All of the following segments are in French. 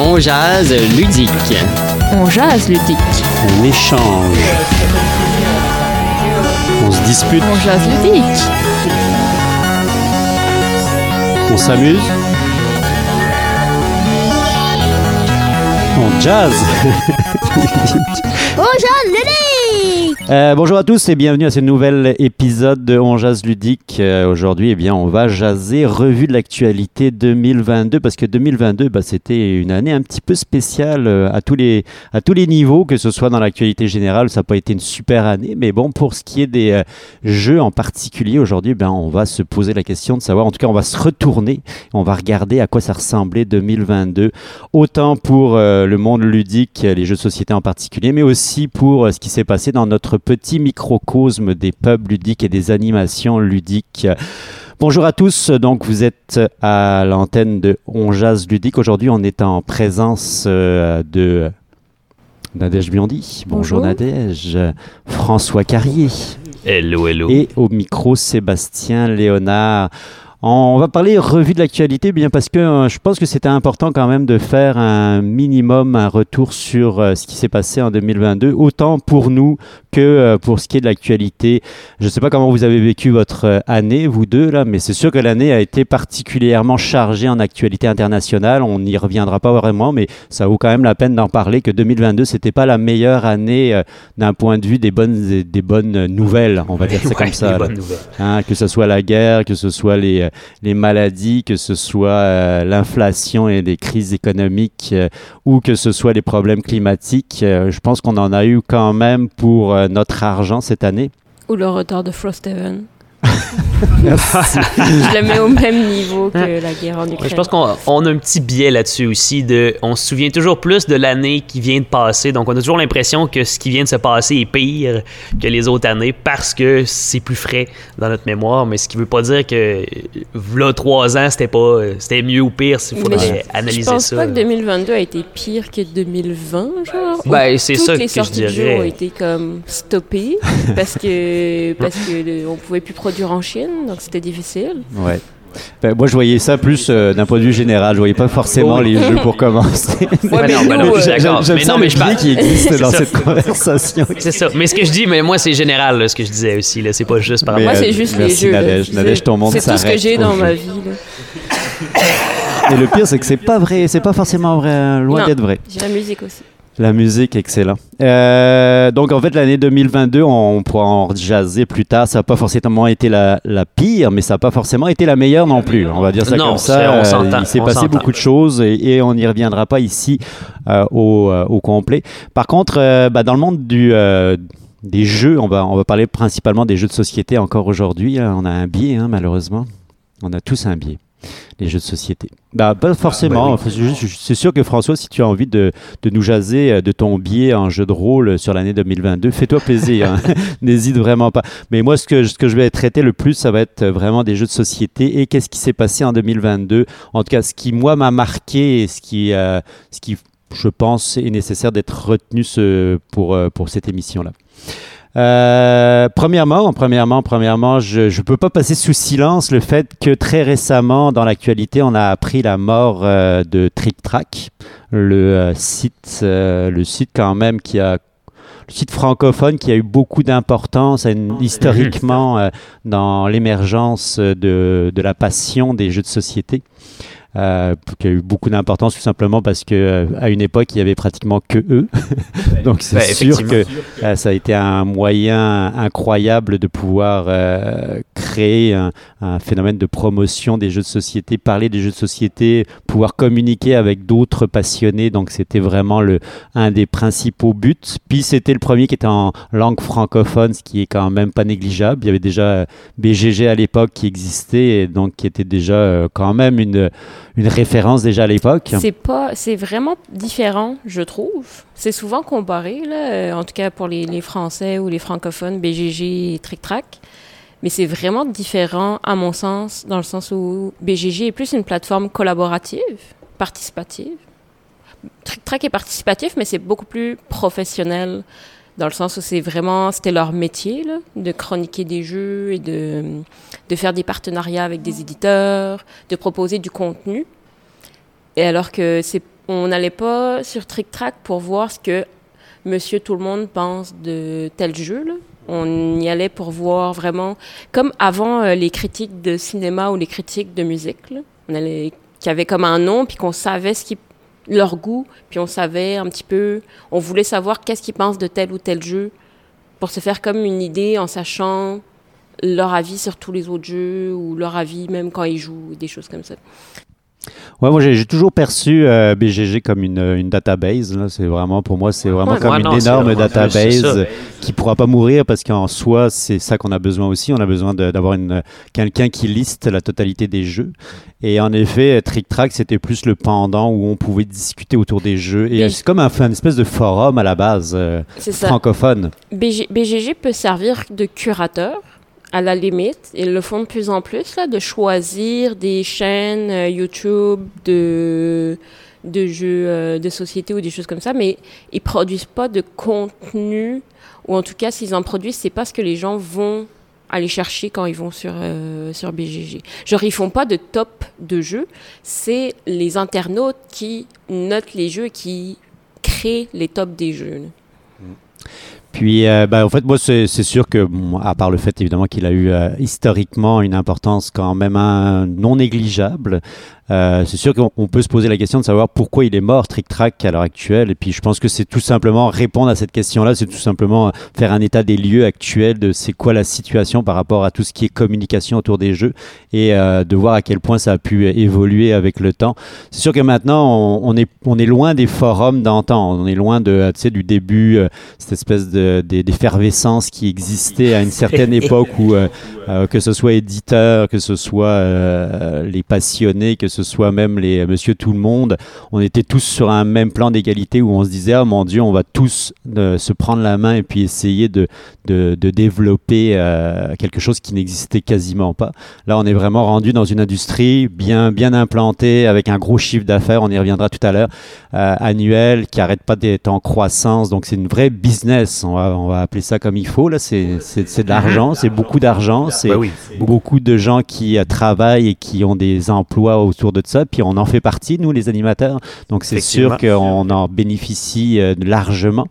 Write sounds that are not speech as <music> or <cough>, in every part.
On jase ludique. On jase ludique. On échange. On se dispute. On jase ludique. On s'amuse. On jazz. <laughs> On jase ludique Euh, bonjour à tous et bienvenue à ce nouvel épisode de On Jazz Ludique. Euh, Aujourd'hui, eh bien, on va jaser revue de l'actualité 2022 parce que 2022, bah, c'était une année un petit peu spéciale euh, à tous les à tous les niveaux, que ce soit dans l'actualité générale, ça n'a pas été une super année, mais bon, pour ce qui est des jeux en particulier, aujourd'hui, ben, on va se poser la question de savoir, en tout cas, on va se retourner, on va regarder à quoi ça ressemblait 2022, autant pour le monde ludique, les jeux de société en particulier, mais aussi pour ce qui s'est passé dans notre petit microcosme des pubs ludiques et des animations ludiques. Bonjour à tous, donc vous êtes à l'antenne de On Jazz Ludique. Aujourd'hui, on est en présence euh, de Nadège Biondi. Bonjour, Bonjour. Nadège. François Carrier. Hello, hello. Et au micro, Sébastien Léonard. On va parler revue de l'actualité, bien parce que euh, je pense que c'était important quand même de faire un minimum, un retour sur euh, ce qui s'est passé en 2022, autant pour nous que euh, pour ce qui est de l'actualité. Je ne sais pas comment vous avez vécu votre euh, année, vous deux, là, mais c'est sûr que l'année a été particulièrement chargée en actualité internationale. On n'y reviendra pas vraiment, mais ça vaut quand même la peine d'en parler que 2022, c'était pas la meilleure année euh, d'un point de vue des bonnes, des bonnes nouvelles, on va dire c'est Ouais, comme ça. Hein, que ce soit la guerre, que ce soit les, les maladies, que ce soit euh, l'inflation et les crises économiques, euh, ou que ce soit les problèmes climatiques, euh, je pense qu'on en a eu quand même pour euh, notre argent cette année. Ou le retard de Frosthaven. <laughs> <laughs> Je le mets au même niveau que la guerre en Ukraine. Je pense qu'on on a un petit biais là-dessus aussi. De, on se souvient toujours plus de l'année qui vient de passer. Donc, on a toujours l'impression que ce qui vient de se passer est pire que les autres années parce que c'est plus frais dans notre mémoire. Mais ce qui veut pas dire que, là, trois ans, c'était pas, c'était mieux ou pire. Il faudrait je analyser pense ça. pas que 2022 a été pire que 2020, genre. Ben, c'est toutes ça les que je sorties de jeux dirais. ont été comme stoppées parce que parce que le- <laughs> on pouvait plus produire en Chine, donc c'était difficile. Ouais. Ben, moi, je voyais ça plus euh, d'un point de vue général. Je voyais pas forcément Oh. les jeux pour <laughs> commencer. Ouais, mais mais non. J'aime Mais non, je parle- qui existe <laughs> C'est dans ça. cette conversation. C'est ça. Mais ce que je dis, mais moi, c'est général, là, ce que je disais aussi. Là, c'est pas juste par Moi, euh, c'est juste merci, les jeux. Nadège. Nadège, ton monde C'est tout ce que j'ai dans jeu. ma vie. là. <laughs> Et le pire, c'est que c'est pas vrai. C'est pas forcément vrai. Loin Non. d'être vrai. J'ai la musique aussi. La musique, excellent. Euh, donc, en fait, l'année 2022, on pourra en jaser plus tard. Ça n'a pas forcément été la, la pire, mais ça n'a pas forcément été la meilleure non plus. On va dire ça Non, comme ça. on Euh, il s'est passé beaucoup de choses et, et on n'y reviendra pas ici euh, au, au complet. Par contre, euh, bah, dans le monde du... des jeux, on va, on va parler principalement des jeux de société encore aujourd'hui. On a un biais, hein, malheureusement. On a tous un biais, les jeux de société. Bah, pas forcément. oui. Enfin, c'est sûr que François, si tu as envie de, de nous jaser euh, de ton biais en jeu de rôle sur l'année 2022, fais-toi plaisir. hein. <laughs> <laughs> N'hésite vraiment pas. Mais moi, ce que, ce que je vais traiter le plus, ça va être vraiment des jeux de société et qu'est-ce qui s'est passé en 2022. En tout cas, ce qui, moi, m'a marqué et ce qui, euh, ce qui, je pense, est nécessaire d'être retenu ce- pour, euh, pour cette émission-là. Euh, premièrement, premièrement, premièrement, je ne peux pas passer sous silence le fait que très récemment, dans l'actualité, on a appris la mort euh, de Trick Track, le euh, site, euh, le site quand même qui a le site francophone qui a eu beaucoup d'importance euh, historiquement dans l'émergence de, de la passion des jeux de société. Euh, qui a eu beaucoup d'importance tout simplement parce que euh, à une époque il y avait pratiquement que eux <laughs> donc c'est sûr que euh, ça a été un moyen incroyable de pouvoir euh, créer un, un phénomène de promotion des jeux de société, parler des jeux de société, pouvoir communiquer avec d'autres passionnés. Donc c'était vraiment le, un des principaux buts. Puis c'était le premier qui était en langue francophone, ce qui est quand même pas négligeable. Il y avait déjà BGG à l'époque qui existait, et donc qui était déjà quand même une, une référence déjà à l'époque? C'est pas, c'est vraiment différent, je trouve. C'est souvent comparé, là, euh, en tout cas pour les, Français ou les francophones, BGG et Trick Track. Mais c'est vraiment différent, à mon sens, dans le sens où BGG est plus une plateforme collaborative, participative. Trick Track est participatif, mais c'est beaucoup plus professionnel, dans le sens où c'est vraiment, c'était leur métier, de chroniquer des jeux et de, de faire des partenariats avec des éditeurs, de proposer du contenu. Et alors que c'est on n'allait pas sur Trick Track pour voir ce que Monsieur Tout le Monde pense de tel jeu. Là. On y allait pour voir vraiment, comme avant euh, les critiques de cinéma ou les critiques de musique, on allait, qui avaient comme un nom, puis qu'on savait ce qui, leur goût, puis on savait un petit peu, on voulait savoir qu'est-ce qu'ils pensent de tel ou tel jeu, pour se faire comme une idée en sachant leur avis sur tous les autres jeux ou leur avis même quand ils jouent, des choses comme ça. Ouais, moi j'ai toujours perçu euh, BGG comme une, une database. C'est vraiment pour moi, c'est vraiment Ouais, comme ouais, une non, énorme database qui pourra pas mourir parce qu'en soi, c'est ça qu'on a besoin aussi. On a besoin d'avoir quelqu'un qui liste la totalité des jeux. Et en effet, Trick Track, c'était plus le pendant où on pouvait discuter autour des jeux. Et euh, c'est comme un, un espèce de forum à la base euh, francophone. BG BGG peut servir de curateur, à la limite. Ils le font de plus en plus, là, de choisir des chaînes euh, YouTube de, de jeux euh, de société ou des choses comme ça, mais ils produisent pas de contenu, ou en tout cas, s'ils en produisent, c'est pas ce que les gens vont aller chercher quand ils vont sur, euh, sur BGG. Genre, ils font pas de top de jeux, c'est les internautes qui notent les jeux et qui créent les tops des jeux. là. Puis, euh, en fait, moi, c'est sûr que, à part le fait évidemment qu'il a eu euh, historiquement une importance quand même un- non négligeable, euh, c'est sûr qu'on on peut se poser la question de savoir pourquoi il est mort, Trick Track, à l'heure actuelle. Et puis, je pense que c'est tout simplement répondre à cette question-là, c'est tout simplement faire un état des lieux actuels de c'est quoi la situation par rapport à tout ce qui est communication autour des jeux et euh, de voir à quel point ça a pu évoluer avec le temps. C'est sûr que maintenant, on, on est, on est loin des forums d'antan, on est loin de, tu sais, du début, euh, cette espèce de, d'e- d'effervescence qui existait à une certaine <laughs> époque où, euh, euh, que ce soit éditeur, que ce soit euh, les passionnés, que ce soit même les euh, monsieur tout le monde, on était tous sur un même plan d'égalité où on se disait, ah mon Dieu, on va tous euh, se prendre la main et puis essayer de, de, de développer euh, quelque chose qui n'existait quasiment pas. Là, on est vraiment rendu dans une industrie bien, bien implantée, avec un gros chiffre d'affaires, on y reviendra tout à l'heure, euh, annuel, qui arrête pas d'être en croissance. Donc, c'est une vraie business, on va, on va appeler ça comme il faut. Là, c'est c'est- c'est de l'argent, c'est beaucoup d'argent, c'est Ben oui. beaucoup de gens qui travaillent et qui ont des emplois autour de ça. Puis, on en fait partie, nous, les animateurs. Donc, c'est sûr qu'on en bénéficie euh, largement.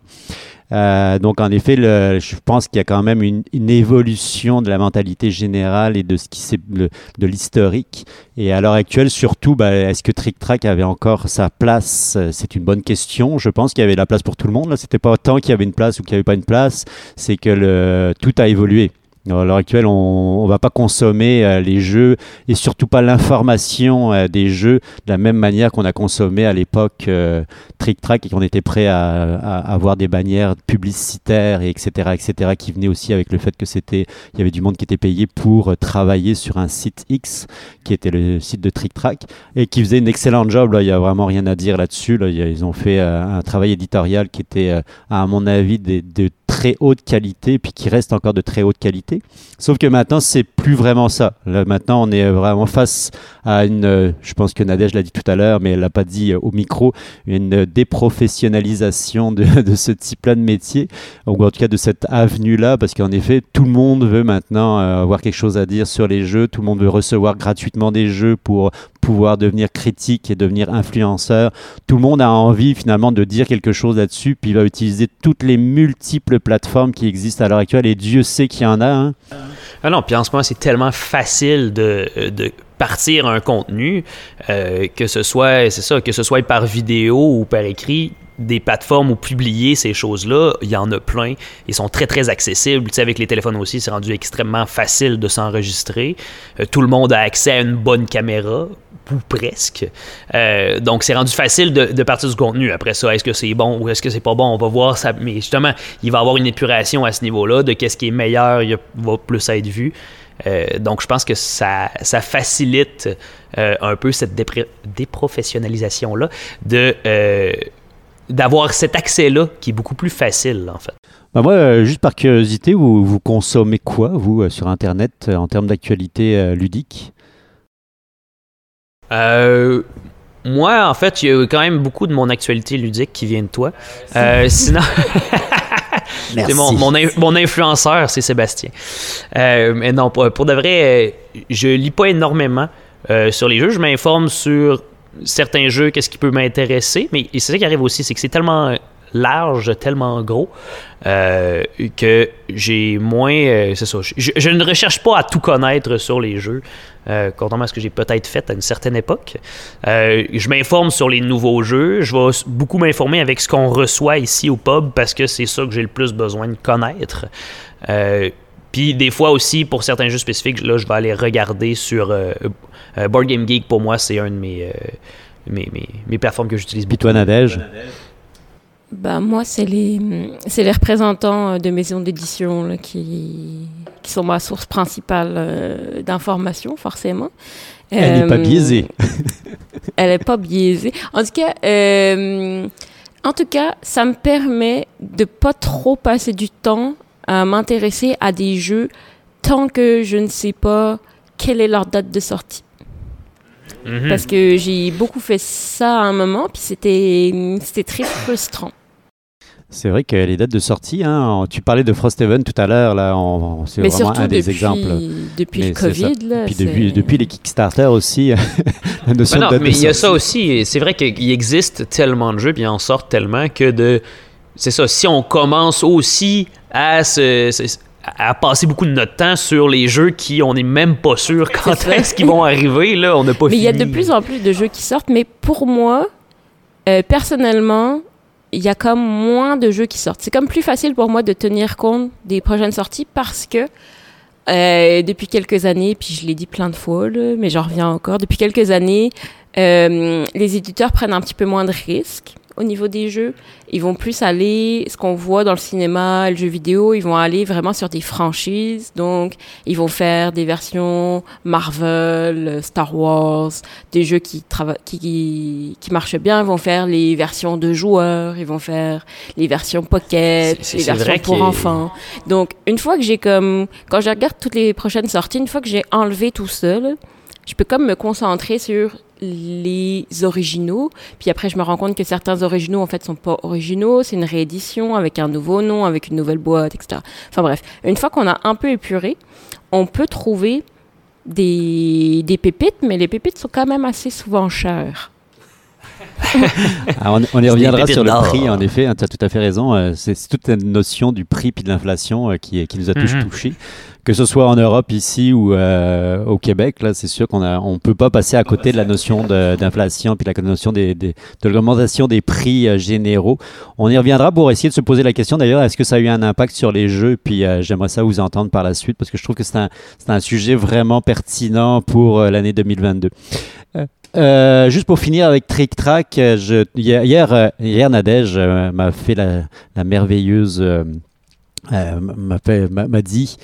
Euh, donc en effet, le- je pense qu'il y a quand même une, une évolution de la mentalité générale et de ce qui c'est de l'historique. Et à l'heure actuelle, surtout, bah, est-ce que Trick Track avait encore sa place? C'est une bonne question. Je pense qu'il y avait la place pour tout le monde. Là, c'était pas tant qu'il y avait une place ou qu'il n'y avait pas une place. C'est que le, tout a évolué. À l'heure actuelle, on ne va pas consommer euh, les jeux et surtout pas l'information euh, des jeux de la même manière qu'on a consommé à l'époque euh, et qu'on était prêt à, avoir des bannières publicitaires et etc etc qui venaient aussi avec le fait que c'était il y avait du monde qui était payé pour euh, travailler sur un site X qui était le site de Trick Track et qui faisait une excellente job là. Il y a vraiment rien à dire là-dessus ils ont fait un travail éditorial qui était à mon avis des- de très haute qualité puis qui reste encore de très haute qualité. Sauf que maintenant c'est plus vraiment ça. Là, maintenant on est vraiment face à une euh, je pense que Nadège l'a dit tout à l'heure mais elle l'a pas dit euh, au micro une déprofessionnalisation de, <laughs> ce type-là de métier, ou en tout cas de cette avenue-là, parce qu'en effet, tout le monde veut maintenant euh, avoir quelque chose à dire sur les jeux, tout le monde veut recevoir gratuitement des jeux pour pouvoir devenir critique et devenir influenceur. Tout le monde a envie finalement de dire quelque chose là-dessus, puis il va utiliser toutes les multiples plateformes qui existent à l'heure actuelle, et Dieu sait qu'il y en a. hein. Ah non, puis en ce moment, c'est tellement facile de, de partir un contenu, euh, que ce soit, c'est ça, que ce soit par vidéo ou par écrit, des plateformes où publier ces choses-là, il y en a plein. Ils sont très, très accessibles. Tu sais, avec les téléphones aussi, c'est rendu extrêmement facile de s'enregistrer. Euh, tout le monde a accès à une bonne caméra, ou presque. Euh, donc, c'est rendu facile de, de partir du contenu. Après ça, est-ce que c'est bon ou est-ce que c'est pas bon? On va voir ça. Mais justement, il va avoir une épuration à ce niveau-là de qu'est-ce qui est meilleur, il va plus être vu. Euh, donc, je pense que ça, ça facilite euh, un peu cette déprofessionnalisation-là de d'avoir cet accès-là qui est beaucoup plus facile, en fait. Bah moi, juste par curiosité, vous, consommez quoi, vous, sur Internet, en termes d'actualité ludique? Euh, moi, en fait, il y a quand même beaucoup de mon actualité ludique qui vient de toi. Euh, sinon, <laughs> c'est mon, mon, in- mon influenceur, c'est Sébastien. Euh, mais non, pour, pour de vrai, euh, je lis pas énormément euh, sur les jeux. Je m'informe sur certains jeux, qu'est-ce qui peut m'intéresser. Mais c'est ça qui arrive aussi, c'est que c'est tellement large, tellement gros, euh, que j'ai moins. Euh, c'est ça. Je, ne recherche pas à tout connaître sur les jeux, euh, contrairement à ce que j'ai peut-être fait à une certaine époque. je m'informe sur les nouveaux jeux. Je vais beaucoup m'informer avec ce qu'on reçoit ici au pub parce que c'est ça que j'ai le plus besoin de connaître. Puis des fois aussi, pour certains jeux spécifiques, là, je vais aller regarder sur Board Game Geek. Pour moi, c'est un de mes, mes, mes, plateformes que j'utilise. Puis toi, Nadège bah, moi, c'est les, c'est les représentants euh, de maisons d'édition qui, qui sont ma source principale euh, d'information, forcément. Elle n'est pas euh, biaisée. <laughs> elle n'est pas biaisée. En tout cas, en tout cas, ça me permet de pas trop passer du temps à m'intéresser à des jeux tant que je ne sais pas quelle est leur date de sortie. Mhm. Parce que j'ai beaucoup fait ça à un moment, puis c'était, c'était très frustrant. C'est vrai que les dates de sortie, hein, tu parlais de Frosthaven tout à l'heure, là, c'est vraiment un des exemples. Depuis le Covid, là, Puis depuis, depuis, les Kickstarter aussi, <laughs> la notion de Mais il y a ça aussi, c'est vrai qu'il existe tellement de jeux, puis il en sort tellement que de. C'est ça, si on commence aussi à à passer beaucoup de notre temps sur les jeux qui on n'est même pas sûr quand est-ce qu'ils vont <laughs> arriver là on n'a pas mais il y a de plus en plus de jeux qui sortent mais pour moi euh, personnellement il y a comme moins de jeux qui sortent. C'est comme plus facile pour moi de tenir compte des prochaines sorties parce que euh, depuis quelques années, puis je l'ai dit plein de fois, mais j'en reviens encore, depuis quelques années, euh, les éditeurs prennent un petit peu moins de risques au niveau des jeux. Ils vont plus aller, ce qu'on voit dans le cinéma, le jeu vidéo, ils vont aller vraiment sur des franchises. Donc, ils vont faire des versions Marvel, Star Wars, des jeux qui, qui, qui, marchent bien. Ils vont faire les versions de joueurs, ils vont faire les versions pocket, les versions pour enfants. Donc, une fois que j'ai comme, quand je regarde toutes les prochaines sorties, une fois que j'ai enlevé tout seul, je peux comme me concentrer sur les originaux. Puis après, je me rends compte que certains originaux, en fait, sont pas originaux. C'est une réédition avec un nouveau nom, avec une nouvelle boîte, etc. Enfin bref, une fois qu'on a un peu épuré, on peut trouver des, des pépites, mais les pépites sont quand même assez souvent chères. <laughs> Ah, on, y reviendra sur le prix, en effet, hein, tu as tout à fait raison. Euh, c'est toute la notion du prix puis de l'inflation euh, qui, qui, nous a tous mhm. touchés. Que ce soit en Europe, ici ou euh, au Québec, là, c'est sûr qu'on ne on peut pas passer à côté de la notion d'inflation puis de la notion des, de l'augmentation des prix généraux. On y reviendra pour essayer de se poser la question d'ailleurs, est-ce que ça a eu un impact sur les jeux? Puis j'aimerais ça vous entendre par la suite parce que je trouve que c'est un, un, sujet vraiment pertinent pour l'année 2022. Euh, juste pour finir avec Trick Track, euh, je, hier, hier, euh, Nadège m'a fait la, la merveilleuse, m'a dit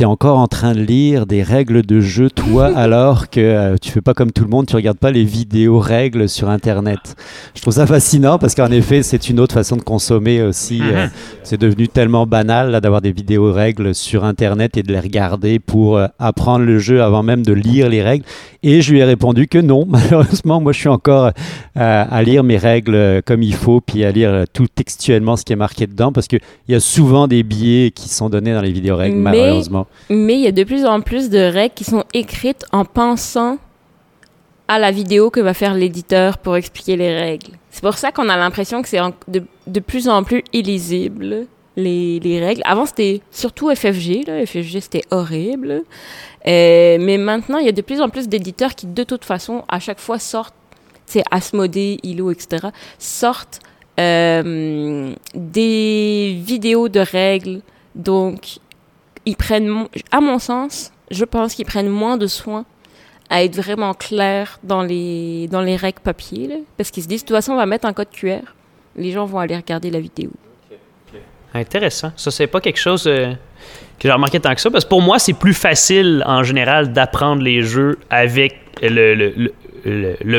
tu es encore en train de lire des règles de jeu, toi, <laughs> alors que euh, tu fais pas comme tout le monde, tu regardes pas les vidéos règles sur Internet. Je trouve ça fascinant parce qu'en effet, c'est une autre façon de consommer aussi. Euh, mhm. c'est devenu tellement banal d'avoir des vidéos règles sur Internet et de les regarder pour euh, apprendre le jeu avant même de lire les règles. Et je lui ai répondu que non, <laughs> malheureusement, moi je suis encore à lire mes règles comme il faut, puis à lire tout textuellement ce qui est marqué dedans parce qu'il y a souvent des biais qui sont donnés dans les vidéos règles, malheureusement. Mais il y a de plus en plus de règles qui sont écrites en pensant à la vidéo que va faire l'éditeur pour expliquer les règles. C'est pour ça qu'on a l'impression que c'est de, de, plus en plus illisible, les, les règles. Avant, c'était surtout FFG. FFG, c'était horrible. Euh, mais maintenant, il y a de plus en plus d'éditeurs qui, de toute façon, à chaque fois sortent, c'est Asmodée, Ilo, etc., sortent euh, des vidéos de règles. Donc, ils prennent, à mon sens, je pense qu'ils prennent moins de soin à être vraiment clairs dans les, dans les règles papier, parce qu'ils se disent, de toute façon, on va mettre un code QR, les gens vont aller regarder la vidéo. Intéressant. Ça, c'est pas quelque chose euh, que j'ai remarqué tant que ça, parce que pour moi, c'est plus facile, en général, d'apprendre les jeux avec le, le,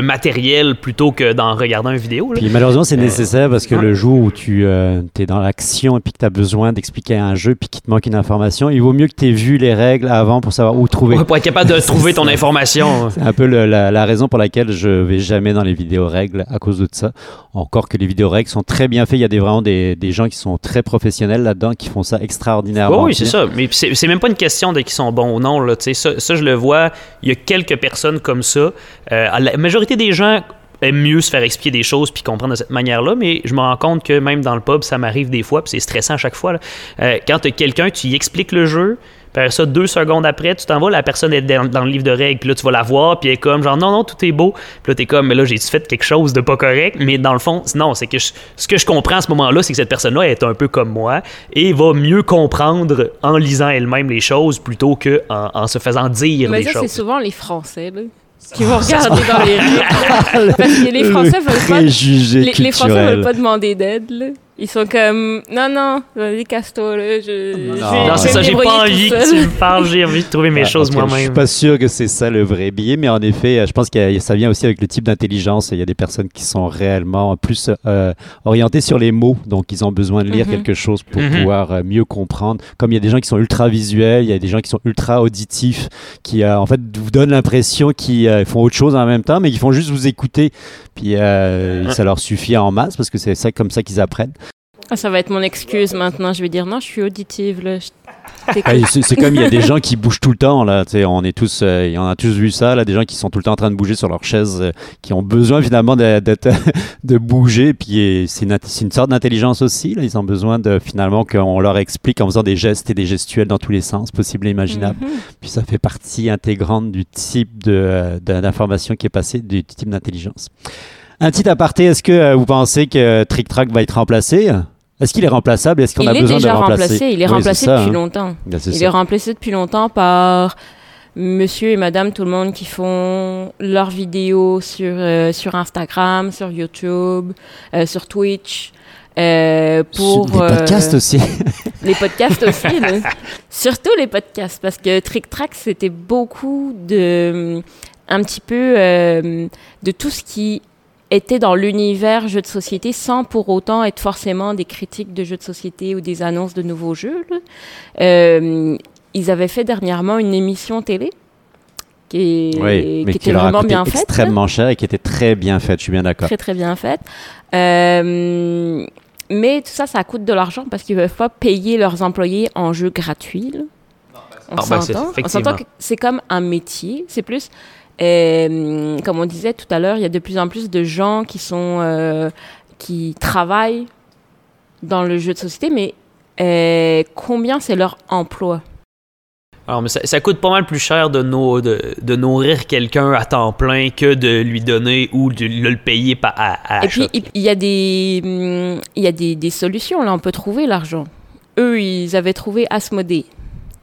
matériel plutôt que d'en regarder une vidéo. Puis malheureusement, c'est euh, nécessaire parce que le jour où tu euh, es dans l'action et puis que tu as besoin d'expliquer un jeu puis qu'il te manque une information, il vaut mieux que tu aies vu les règles avant pour savoir où trouver. pour être capable de <laughs> trouver ton information. C'est un peu la, raison pour laquelle je vais jamais dans les vidéos règles à cause de ça. Encore que les vidéos règles sont très bien faites. Il y a des, vraiment des, des gens qui sont très professionnels là-dedans qui font ça extraordinairement. oui, c'est ça. Mais c'est même pas une question de qui sont bons ou non. Là. Ça, ça, je le vois. Il y a quelques personnes comme ça. Euh, la majorité des gens aiment mieux se faire expliquer des choses puis comprendre de cette manière-là, mais je me rends compte que même dans le pub, ça m'arrive des fois, puis c'est stressant à chaque fois. Euh, quand quelqu'un, tu y expliques le jeu, puis ça, deux secondes après, tu t'en vas, la personne est dans, le livre de règles, puis là, tu vas la voir, puis elle est comme, genre, non, non, tout est beau. Puis là, t'es comme, mais là, j'ai-tu fait quelque chose de pas correct? Mais dans le fond, non, c'est que ce que je comprends à ce moment-là, c'est que cette personne-là est un peu comme moi et va mieux comprendre en lisant elle-même les choses plutôt qu'en en, se faisant dire mais ça, choses. c'est souvent les Français, là qui vont regarder dans les règles. <laughs> Parce que les Français veulent pas. Les, les, Français veulent pas demander d'aide. Ils sont comme non non, vas-y casse-toi là. Je, non, c'est ça. J'ai pas envie que tu me parles. J'ai envie de trouver mes choses moi-même. Je suis pas sûr que c'est ça le vrai billet, mais en effet, je pense que ça vient aussi avec le type d'intelligence. Il y a des personnes qui sont réellement plus euh, orientées sur les mots, donc ils ont besoin de lire mhm. quelque chose pour mhm. pouvoir euh, mieux comprendre. Comme il y a des gens qui sont ultra visuels, il y a des gens qui sont ultra auditifs, qui euh, en fait vous donnent l'impression qu'ils font autre chose en même temps, mais qui font juste vous écouter. Puis ça leur suffit en masse parce que c'est ça comme ça qu'ils apprennent. Ah, ça va être mon excuse maintenant. Je vais dire non, je suis auditive. Là. Ah, c'est comme il y a des gens qui bougent tout le temps là. On est tous, euh, en a tous vu ça là, des gens qui sont tout le temps en train de bouger sur leur chaise, euh, qui ont besoin finalement de, <laughs> de bouger. Puis c'est une, une, sorte d'intelligence aussi. Là. Ils ont besoin de finalement qu'on leur explique en faisant des gestes et des gestuels dans tous les sens possibles et imaginables. Mhm. Puis ça fait partie intégrante du type de d'information qui est passée, du type d'intelligence. Un petit aparté, est-ce que euh, vous pensez que Trick Track va être remplacé? Est-ce qu'il est remplaçable? Est-ce qu'on a besoin de le remplacer? Il est remplacé depuis hein. longtemps. Ben, il est remplacé depuis longtemps par monsieur et madame tout le monde qui font leurs vidéos sur, euh, sur Instagram, sur YouTube, euh, sur Twitch. Euh, pour <laughs> les podcasts aussi. <laughs> les podcasts aussi, surtout les podcasts parce que Trick Track c'était beaucoup de un petit peu de tout ce qui étaient dans l'univers jeux de société sans pour autant être forcément des critiques de jeux de société ou des annonces de nouveaux jeux. Euh, ils avaient fait dernièrement une émission télé qui, était vraiment bien faite. extrêmement cher et qui était très bien faite, je suis bien d'accord. Très très bien faite. Euh, mais tout ça, ça coûte de l'argent parce qu'ils ne peuvent pas payer leurs employés en jeux gratuits. On ah, ben, s'entend? que c'est comme un métier. C'est plus comme on disait tout à l'heure, il y a de plus en plus de gens qui sont euh, qui travaillent dans le jeu de société, mais euh, combien c'est leur emploi? Alors, mais ça, coûte pas mal plus cher de, de, nourrir quelqu'un à temps plein que de lui donner ou de le payer à, à Et puis, il y a, des, hum, il y a des, des, solutions. Là, on peut trouver l'argent. Eux, ils avaient trouvé Asmodée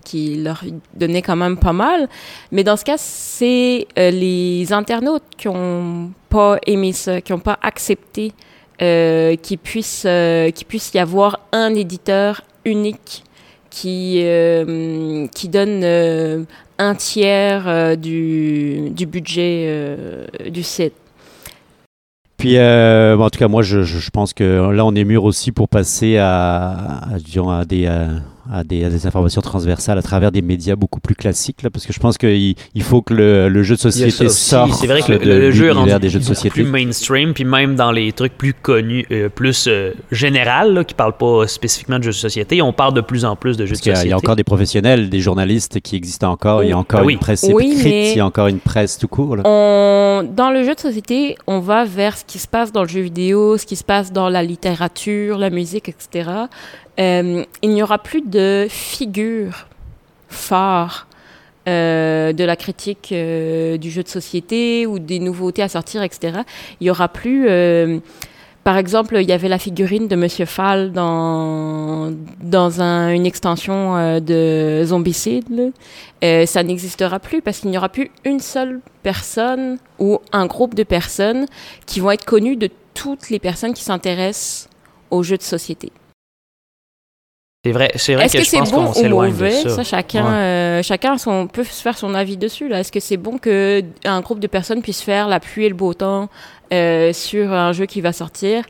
qui leur donnait quand même pas mal. Mais dans ce cas, c'est euh, les internautes qui ont pas aimé ça, qui ont pas accepté euh, qu'il puisse, euh, puisse y avoir un éditeur unique qui, euh, qui donne un tiers du, du budget du site. Puis, en tout cas, moi, je, pense que là, on est mûr aussi pour passer à, à, des, des, informations transversales à travers des médias beaucoup plus classiques, là, parce que je pense qu'il il faut que le, jeu de société sorte C'est vrai que le, jeu est rendu des jeux de société. plus mainstream, puis même dans les trucs plus connus, euh, plus euh, général, là, qui parlent pas spécifiquement de jeux de société, on parle de plus en plus de jeux de société. Il y a encore des professionnels, des journalistes qui existent encore, il y a encore ah une presse écrite, il y a encore une presse tout court. Là. Dans le jeu de société, on va vers ce qui se passe dans le jeu vidéo, ce qui se passe dans la littérature, la musique, etc. Euh, il n'y aura plus de figure phare euh, de la critique euh, du jeu de société ou des nouveautés à sortir, etc. Il n'y aura plus... par exemple, il y avait la figurine de Monsieur Fall dans, une extension de Zombicide. ça n'existera plus parce qu'il n'y aura plus une seule personne ou un groupe de personnes qui vont être connues de toutes les personnes qui s'intéressent aux jeux de société. C'est vrai, c'est vrai Est-ce que, c'est bon ou mauvais? ça. chacun, euh, chacun son, peut se faire son avis dessus. Là, est-ce que c'est bon que un groupe de personnes puisse faire la pluie et le beau temps euh, sur un jeu qui va sortir?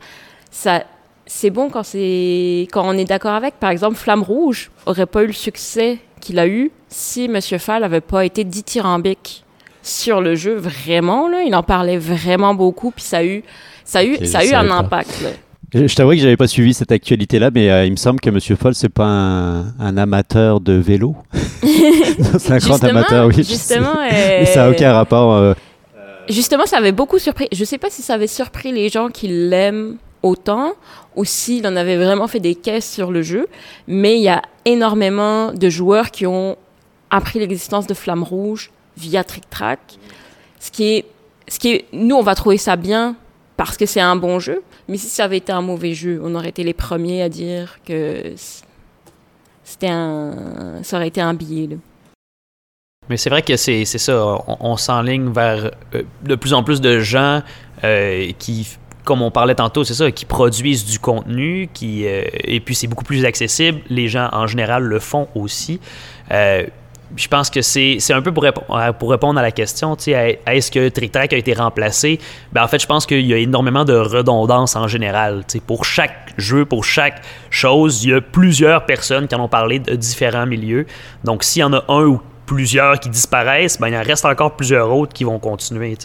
Ça, c'est bon quand c'est quand on est d'accord avec? Par exemple, Flamme Rouge aurait pas eu le succès qu'il a eu si Monsieur Fall avait pas été dithyrambique sur le jeu. Vraiment, là, il en parlait vraiment beaucoup, puis ça a eu, ça a eu, ça a eu un impact. Là. Je, t'avoue que j'avais pas suivi cette actualité-là, mais euh, il me semble que Monsieur Foll, c'est pas un, amateur de vélo. <laughs> c'est un grand amateur, oui. Justement, <laughs> ça n'a aucun rapport. Euh, justement, ça avait beaucoup surpris. Je sais pas si ça avait surpris les gens qui l'aiment autant ou s'il en avait vraiment fait des caisses sur le jeu, mais il y a énormément de joueurs qui ont appris l'existence de Flamme Rouge via Trick Track, ce qui est, ce qui est, nous on va trouver ça bien parce que c'est un bon jeu, mais si ça avait été un mauvais jeu, on aurait été les premiers à dire que c'était un, ça aurait été un billet. Mais c'est vrai que c'est ça, on, s'enligne vers euh, de plus en plus de gens euh, qui, comme on parlait tantôt, c'est ça, qui produisent du contenu, qui, euh, et puis c'est beaucoup plus accessible. Les gens en général le font aussi. Je pense que c'est un peu pour, répondre, pour répondre à la question, est-ce que Trick Track a été remplacé? Ben, en fait, je pense qu'il y a énormément de redondance en général. pour chaque jeu, pour chaque chose, il y a plusieurs personnes qui en ont parlé de différents milieux. Donc, s'il y en a un ou plusieurs qui disparaissent, ben, il en reste encore plusieurs autres qui vont continuer.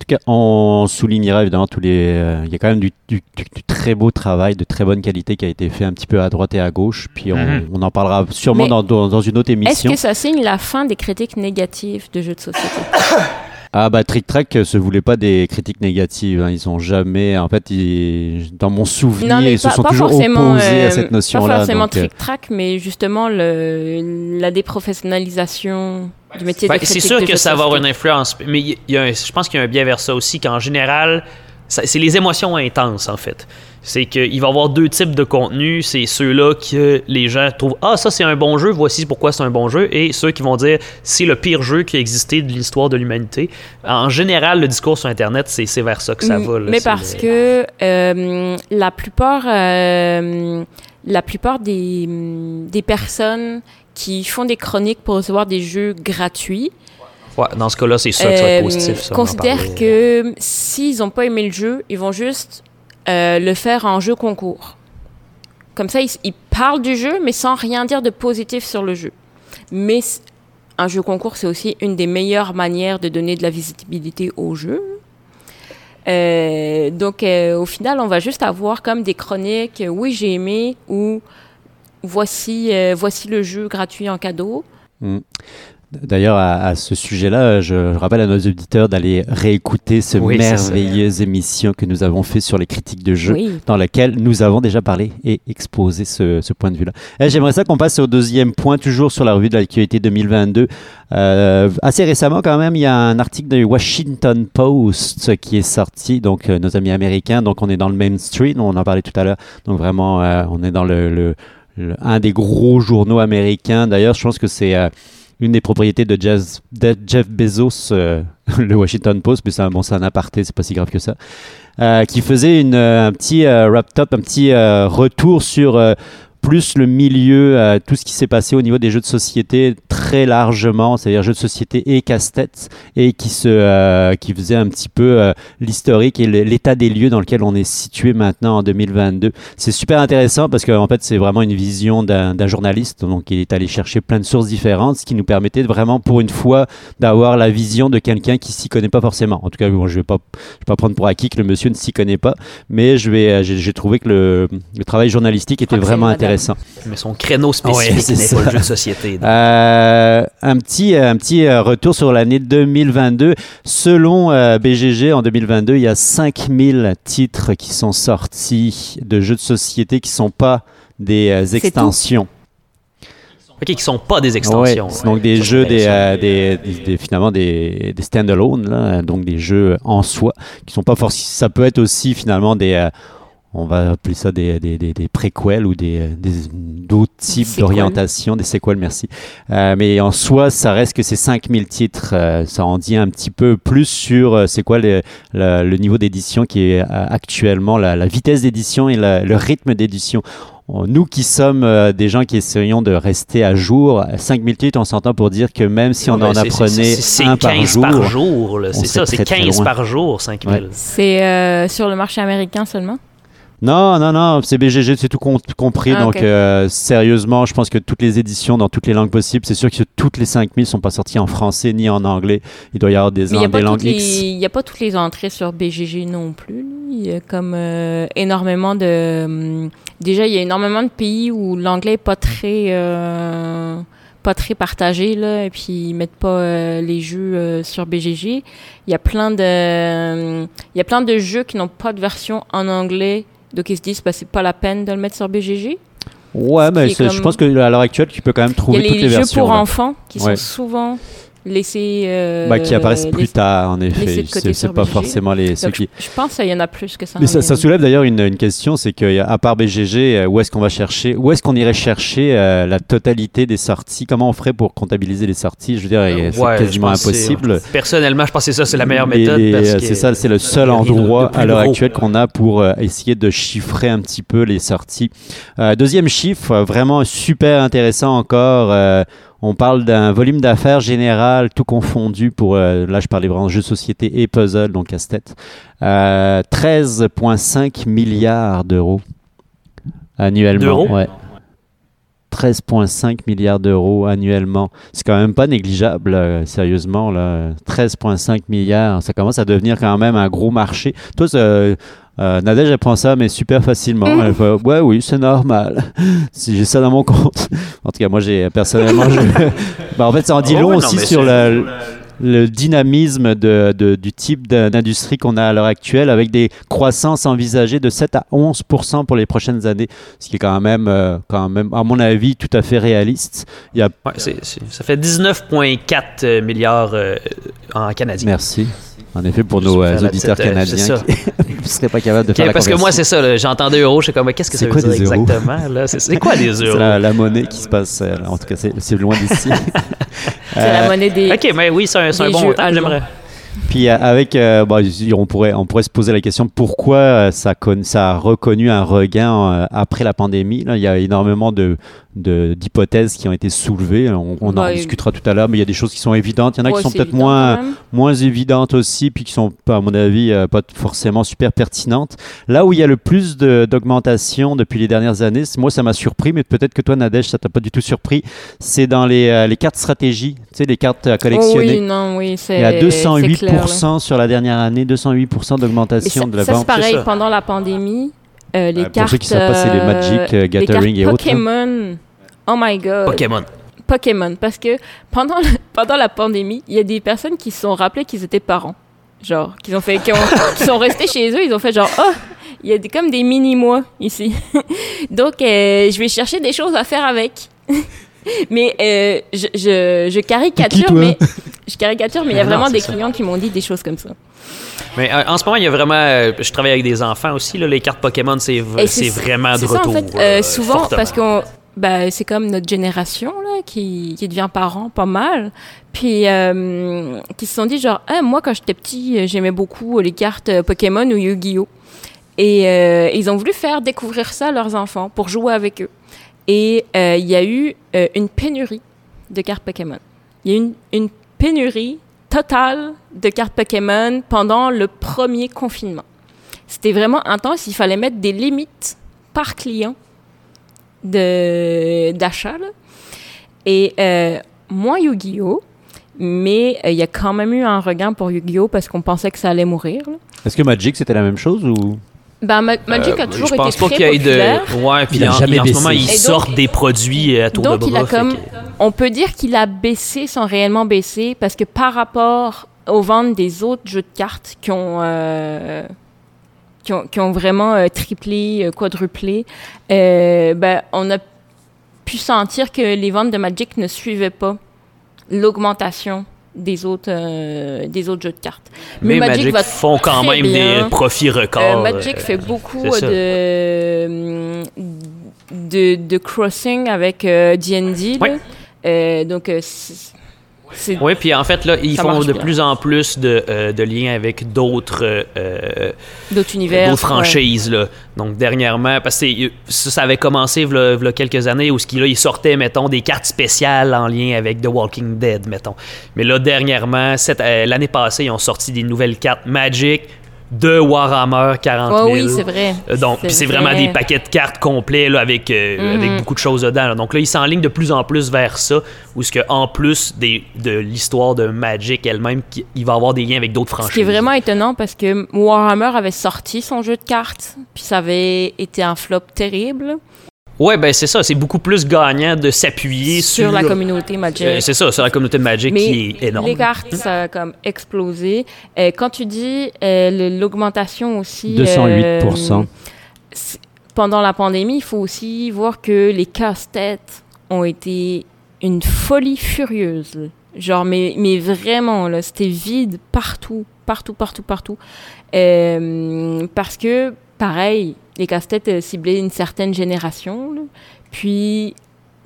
Tout cas, on soulignera évidemment tous les. Euh, il y a quand même du, du, du, très beau travail, de très bonne qualité qui a été fait un petit peu à droite et à gauche. Puis on, on en parlera sûrement dans, dans, une autre émission. Est-ce que ça signe la fin des critiques négatives de jeux de société? <coughs> Ah bah Trick Track se voulait pas des critiques négatives. Hein. Ils ont jamais, en fait, ils, dans mon souvenir, non, ils se pas, sont pas toujours forcément, opposés euh, à cette notion-là. Pas forcément donc, euh, Trick Track, mais justement le, la déprofessionnalisation du métier de c'est sûr de que ça va avoir une influence, mais il y a un- je pense qu'il y a un biais vers ça aussi, qu'en général, c'est les émotions intenses, en fait. C'est qu'il va y avoir deux types de contenu. C'est ceux-là que les gens trouvent Ah, ça c'est un bon jeu, voici pourquoi c'est un bon jeu. Et ceux qui vont dire C'est le pire jeu qui a existé de l'histoire de l'humanité. En général, le discours sur Internet, c'est c'est vers ça que ça va. là. Mais parce le- que euh, la plupart, euh, la plupart des, des personnes qui font des chroniques pour recevoir des jeux gratuits Ouais, dans ce cas-là, c'est ça que ça va être euh, positif. ça, parlait. que s'ils n'ont pas aimé le jeu, ils vont juste euh, le faire en jeu concours. Comme ça, ils, ils parlent du jeu, mais sans rien dire de positif sur le jeu. Mais un jeu concours, c'est aussi une des meilleures manières de donner de la visibilité au jeu. Euh, donc, euh, au final, on va juste avoir comme des chroniques, oui, j'ai aimé, ou voici, voici le jeu gratuit en cadeau. Mm. D'ailleurs, à, à ce sujet-là, je, je rappelle à nos auditeurs d'aller réécouter ce Oui, merveilleuse émission que nous avons fait sur les critiques de jeux. Oui. dans laquelle nous avons déjà parlé et exposé ce, ce point de vue-là. Eh, J'aimerais ça qu'on passe au deuxième point, toujours sur la revue de l'actualité 2022. Euh, assez récemment, quand même, il y a un article du Washington Post qui est sorti, donc euh, nos amis américains, donc on est dans le mainstream, on en parlait tout à l'heure, donc vraiment, euh, on est dans le, le- le- un des gros journaux américains. D'ailleurs, je pense que c'est euh, une des propriétés de Jeff, Bezos, euh, <laughs> le Washington Post, mais c'est un, bon, c'est un aparté, c'est pas si grave que ça euh, qui faisait euh, un petit wrap-up, un petit retour sur plus le milieu, euh, tout ce qui s'est passé au niveau des jeux de société très largement, c'est-à-dire jeux de société et casse-tête, et qui, se, euh, qui faisait un petit peu euh, l'historique et l'état des lieux dans lequel on est situé maintenant en 2022. C'est super intéressant parce qu'en fait, c'est vraiment une vision d'un journaliste, donc il est allé chercher plein de sources différentes, ce qui nous permettait vraiment, pour une fois, d'avoir la vision de quelqu'un qui s'y connaît pas forcément. En tout cas, bon, je vais pas, je vais pas prendre pour acquis que le monsieur ne s'y connaît pas, mais je vais, euh, j'ai trouvé que le, le travail journalistique était c'est vraiment madame. Intéressant. Mais son créneau spécifique Ouais, n'est pas le jeu de société. Euh, un petit, un petit euh, retour sur l'année 2022. Selon euh, BGG, en 2022, il y a 5000 titres qui sont sortis de jeux de société qui sont pas des euh, extensions. Ok, qui sont pas des extensions. Ouais, c'est donc des jeux, des, euh, des, des- des- finalement des, des stand-alone, là, donc des jeux en soi, qui sont pas forcément. Ça peut être aussi finalement des. euh, on va appeler ça des, des, des, des préquels ou des, des- d'autres types d'orientation, des séquelles, merci. Euh, mais en soi, ça reste que c'est 5000 titres. euh, ça en dit un petit peu plus sur euh, c'est quoi le, le, le niveau d'édition qui est euh, actuellement, la, la vitesse d'édition et la- le rythme d'édition. On- Nous qui sommes euh, des gens qui essayons de rester à jour, 5000 titres, on s'entend pour dire que même si on Ouais, en c'est- apprenait c'est- c'est un par 15 jour, par jour. C'est ça, c'est très, très 15 loin. par jour, 5000. Ouais. C'est euh, sur le marché américain seulement? Non, non, non, c'est BGG, c'est tout com- compris. Ah, donc, euh, sérieusement, je pense que toutes les éditions dans toutes les langues possibles, c'est sûr que toutes les 5000 sont pas sorties en français ni en anglais. Il doit y avoir des, Mais n'y a, des langues les- X. il y a pas toutes les entrées sur BGG non plus. Il y a comme euh, énormément de... hum, déjà, il y a énormément de pays où l'anglais est pas très... euh, pas très partagé là et puis ils mettent pas euh, les jeux euh, sur BGG. Il y a plein de il y a plein de jeux qui n'ont pas de version en anglais donc ils se disent bah c'est pas la peine de le mettre sur BGG. Ouais, mais je pense que à l'heure actuelle, tu peux quand même trouver toutes les, versions. Il y a les jeux pour enfants qui sont souvent laisser. Euh, bah, qui apparaissent plus tard, en effet. C'est pas forcément les, ceux qui. Je pense qu'il y en a plus que ça. Mais ça, soulève d'ailleurs une, une, question c'est qu'à part BGG, euh, où est-ce qu'on va chercher, où est-ce qu'on irait chercher euh, la totalité des sorties? Comment on ferait pour comptabiliser les sorties? Je veux dire, c'est quasiment impossible. Personnellement, je pense que ça, c'est la meilleure méthode. C'est ça, c'est le seul endroit à l'heure actuelle qu'on a pour essayer de chiffrer un petit peu les sorties. deuxième chiffre, vraiment super intéressant encore on parle d'un volume d'affaires général, tout confondu pour, euh, là je parlais vraiment de jeux de société et puzzle, donc casse-tête, 13,5 euh, milliards d'euros annuellement. Ouais. 13,5 milliards d'euros annuellement. C'est quand même pas négligeable, euh, sérieusement. Là. 13,5 milliards, ça commence à devenir quand même un gros marché. Toi, euh, Nadège, elle prend ça, mais super facilement. Mm. Elle fait, ouais, oui, c'est normal. <laughs> si j'ai ça dans mon <laughs> compte. en tout cas, moi, j'ai personnellement. <laughs> bah, en fait, ça en dit long aussi sur le, le dynamisme de, de, du type d'industrie qu'on a à l'heure actuelle, avec des croissances envisagées de 7 à 11 pour les prochaines années, ce qui est quand même, euh, quand même à mon avis, tout à fait réaliste. Il y a... ouais, ça fait 19,4 milliards euh, en canadien. Merci. En effet, pour nos euh, auditeurs euh, canadiens qui ne <laughs> seraient pas capables de faire la Parce que moi, c'est ça. J'entendais euros, je sais comme, qu'est-ce que ça veut dire exactement? C'est quoi des <laughs> euros? C'est la, monnaie qui se passe. Euh, en tout cas, c'est loin d'ici. <laughs> c'est la monnaie des. OK, mais oui, c'est un, un bon montant. J'aimerais. Puis avec, bon, on, pourrait, on pourrait se poser la question pourquoi ça, ça a reconnu un regain après la pandémie? Là, il y a énormément de, d'hypothèses qui ont été soulevées. On, en bah, discutera tout à l'heure, mais il y a des choses qui sont évidentes. Il y en a qui sont peut-être moins, moins évidentes aussi, puis qui sont, à mon avis, euh, pas forcément super pertinentes. Là où il y a le plus d'augmentation depuis les dernières années, moi, ça m'a surpris, mais peut-être que toi, Nadège, ça t'a pas du tout surpris, c'est dans les, euh, les, cartes stratégie, tu sais, les cartes à collectionner. Oh oui, non, oui, c'est Il y a 208% sur la dernière année, 208% d'augmentation de la ça, vente. c'est pareil, pendant la pandémie, euh, les cartes. Pour ceux qui savent pas, c'est les Magic euh, Gathering et autres. Pokémon. Oh my god. Pokémon. Pokémon. Parce que pendant, <laughs> pendant la pandémie, il y a des personnes qui se sont rappelées qu'ils étaient parents. Genre, qui ont fait, <laughs> qui, sont restés chez eux, ils ont fait genre, oh, il y a des, comme des mini-mois ici. <laughs> Donc, euh, je vais chercher des choses à faire avec. Mais je, je, je, caricature, mais je caricature, mais il y a <laughs> vraiment des clients qui m'ont dit des choses comme ça. Mais euh, en ce moment, il y a vraiment. Euh, je travaille avec des enfants aussi. Là, les cartes Pokémon, c'est vraiment de retour. Ça, en fait, euh, souvent, parce qu'on. Ben, c'est comme notre génération là, qui, qui devient parent pas mal. Puis, qui se sont dit genre, ah, moi, quand j'étais petit, j'aimais beaucoup les cartes Pokémon ou Yu-Gi-Oh! Et ils ont voulu faire découvrir ça à leurs enfants pour jouer avec eux. Et il y a eu une pénurie de cartes Pokémon. Il y a eu une, pénurie total de cartes Pokémon pendant le premier confinement. C'était vraiment intense. Il fallait mettre des limites par client d'achat. Et euh, moins Yu-Gi-Oh! Mais euh, il y a quand même eu un regain pour Yu-Gi-Oh! parce qu'on pensait que ça allait mourir. Est-ce que Magic, c'était la même chose ou? Ben, Magic a euh, toujours été très populaire. De... Ouais, puis en, jamais en ce moment, ils sortent des produits à tour donc de bras. Il a comme... On peut dire qu'il a baissé sans réellement baisser parce que par rapport aux ventes des autres jeux de cartes qui ont... Euh, qui ont, qui ont, vraiment euh, triplé, quadruplé, ben, on a pu sentir que les ventes de Magic ne suivaient pas l'augmentation des autres euh, des autres jeux de cartes. Mais, Magic, font quand même des profits records. Euh, Magic fait beaucoup de, de, de crossing avec D&D. Euh, donc oui, puis en fait, là, ils font de plus en plus de, euh, de liens avec d'autres euh, d'autres univers. D'autres franchises. Là. Donc, dernièrement, parce que ça, ça avait commencé il y a quelques années où ce là, ils sortaient, mettons, des cartes spéciales en lien avec The Walking Dead, mettons. Mais là, dernièrement, euh, l'année passée, ils ont sorti des nouvelles cartes Magic, de Warhammer 40 000. oui, c'est vrai. Euh, donc, c'est vraiment des paquets de cartes complets là, avec, euh, mhm. avec beaucoup de choses dedans. Donc là, ils s'enlignent de plus en plus vers ça, où ce que en plus des, de l'histoire de Magic elle-même, il va avoir des liens avec d'autres franchises. Ce qui est vraiment étonnant parce que Warhammer avait sorti son jeu de cartes, puis ça avait été un flop terrible. Ouais, ben c'est ça. C'est beaucoup plus gagnant de s'appuyer sur, sur la communauté Magic. Euh, c'est ça, sur la communauté Magic Mais qui est énorme. Les cartes, ça a comme explosé. Euh, quand tu dis euh, l'augmentation aussi. 208%. euh, pendant la pandémie, il faut aussi voir que les casse-têtes ont été une folie furieuse. Genre, mais, mais vraiment, là, c'était vide partout, partout, partout, partout. Euh, parce que, pareil, les casse-têtes euh, ciblaient une certaine génération. là. Puis,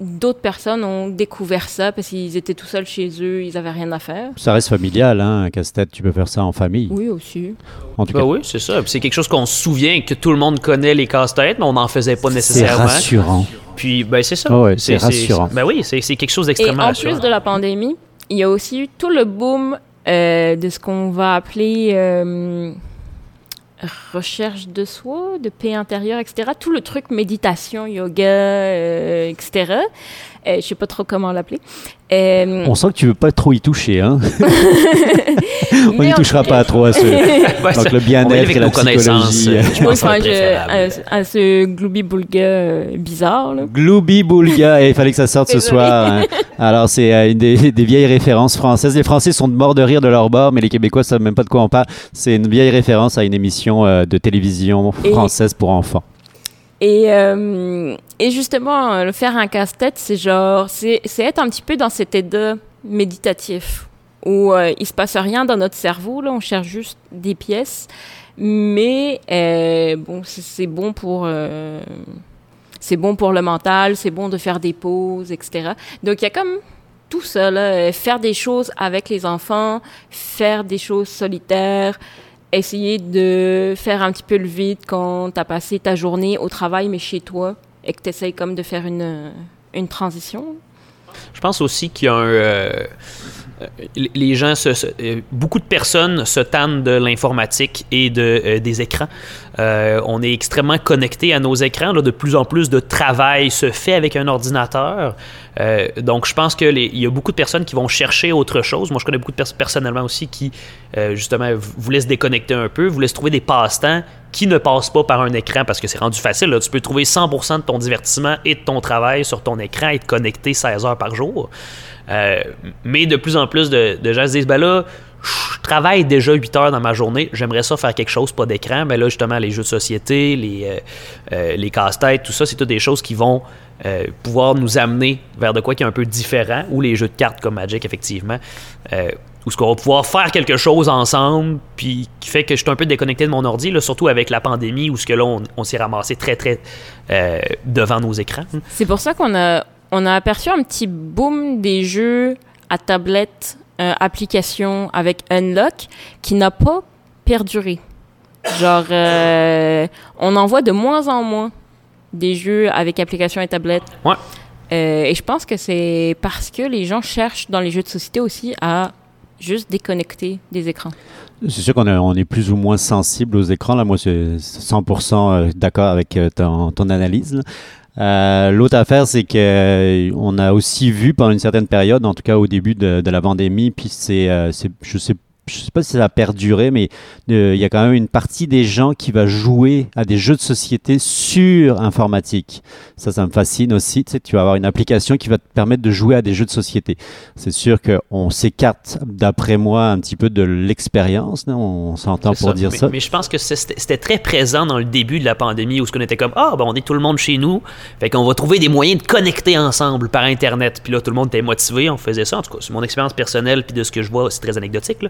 d'autres personnes ont découvert ça parce qu'ils étaient tout seuls chez eux, ils avaient rien à faire. Ça reste familial, hein, un casse-tête, tu peux faire ça en famille. Oui, aussi. En tout Ben cas, oui, c'est ça. C'est quelque chose qu'on se souvient que tout le monde connaît les casse-têtes, mais on n'en faisait pas c'est nécessairement. rassurant. Puis ben c'est ça. Ah ouais, c'est rassurant. Ben oui, c'est c'est quelque chose Et d'extrêmement en rassurant. plus de la pandémie, il y a aussi eu tout le boom euh, de ce qu'on va appeler euh, recherche de soi, de paix intérieure, etc. Tout le truc méditation, yoga, euh, etc. Euh, je sais pas trop comment l'appeler. Euh, On sent que tu veux pas trop y toucher, hein. <laughs> <laughs> On n'y touchera cas- pas trop à ce, <laughs> donc le bien-être et la psychologie. Je Oui, pense c'est je- à, à ce gloubi-boulga euh, bizarre. Là. Glooby Boulga, et il fallait que ça sorte ce soir. hein. Alors, c'est euh, une des, des vieilles références françaises. Les Français sont de mort de rire de leur bord, mais les Québécois savent même pas de quoi on parle. C'est une vieille référence à une émission euh, de télévision Et- française pour enfants. Et, euh, et justement, euh, le faire un casse-tête, c'est genre, c'est être un petit peu dans cet état méditatif où euh, il se passe rien dans notre cerveau, là, on cherche juste des pièces, mais euh, bon, c'est- bon pour euh, c'est bon pour le mental, c'est bon de faire des pauses, etc. Donc il y a comme tout ça, là, faire des choses avec les enfants, faire des choses solitaires, essayer de faire un petit peu le vide quand tu as passé ta journée au travail, mais chez toi, et que tu essayes comme de faire une, une transition? Je pense aussi qu'il y a un. euh, euh, les gens, se, euh, beaucoup de personnes se tannent de l'informatique et de, des écrans. On est extrêmement connecté à nos écrans. là. de plus en plus de travail se fait avec un ordinateur. Euh, donc, je pense qu'il y a beaucoup de personnes qui vont chercher autre chose. Moi, je connais beaucoup de personnes personnellement aussi qui, euh, justement, v- voulaient se déconnecter un peu, voulaient se trouver des passe-temps qui ne passent pas par un écran parce que c'est rendu facile. Tu peux trouver 100% de ton divertissement et de ton travail sur ton écran et te connecter 16 heures par jour. Euh, mais de plus en plus de, gens se disent, ben là, je travaille déjà 8 heures dans ma journée, j'aimerais ça faire quelque chose, pas d'écran. Mais là, justement, les jeux de société, les, les casse-têtes, tout ça, c'est toutes des choses qui vont euh, pouvoir nous amener vers de quoi qui est un peu différent, ou les jeux de cartes comme Magic, effectivement, euh, où ce qu'on va pouvoir faire quelque chose ensemble, puis qui fait que je suis un peu déconnecté de mon ordi, là, surtout avec la pandémie, où ce que là, on, s'est ramassé très, très euh, devant nos écrans. C'est pour ça qu'on a, on a aperçu un petit boom des jeux à tablette, euh, application avec Unlock, qui n'a pas perduré. Genre, on en voit de moins en moins des jeux avec application et tablette. Ouais. Euh, et je pense que c'est parce que les gens cherchent dans les jeux de société aussi à juste déconnecter des écrans. C'est sûr qu'on est, on est plus ou moins sensible aux écrans. Là, moi, c'est 100% euh, d'accord avec euh, ton, ton analyse. Euh, L'autre affaire, c'est que on a aussi vu pendant une certaine période, en tout cas au début de, de la pandémie, puis c'est, c'est- je sais, je sais pas si ça a perduré, mais euh, il y a quand même une partie des gens qui va jouer à des jeux de société sur informatique. Ça, ça me fascine aussi. Tu sais, tu vas avoir une application qui va te permettre de jouer à des jeux de société. C'est sûr qu'on s'écarte, d'après moi, un petit peu de l'expérience. On s'entend pour ça. dire mais, ça. Mais je pense que c'était très présent dans le début de la pandémie où ce qu'on était comme ah ben on est tout le monde chez nous, fait qu'on va trouver des moyens de connecter ensemble par internet. Puis là tout le monde était motivé, on faisait ça en tout cas, c'est mon expérience personnelle puis de ce que je vois, c'est très anecdotique là.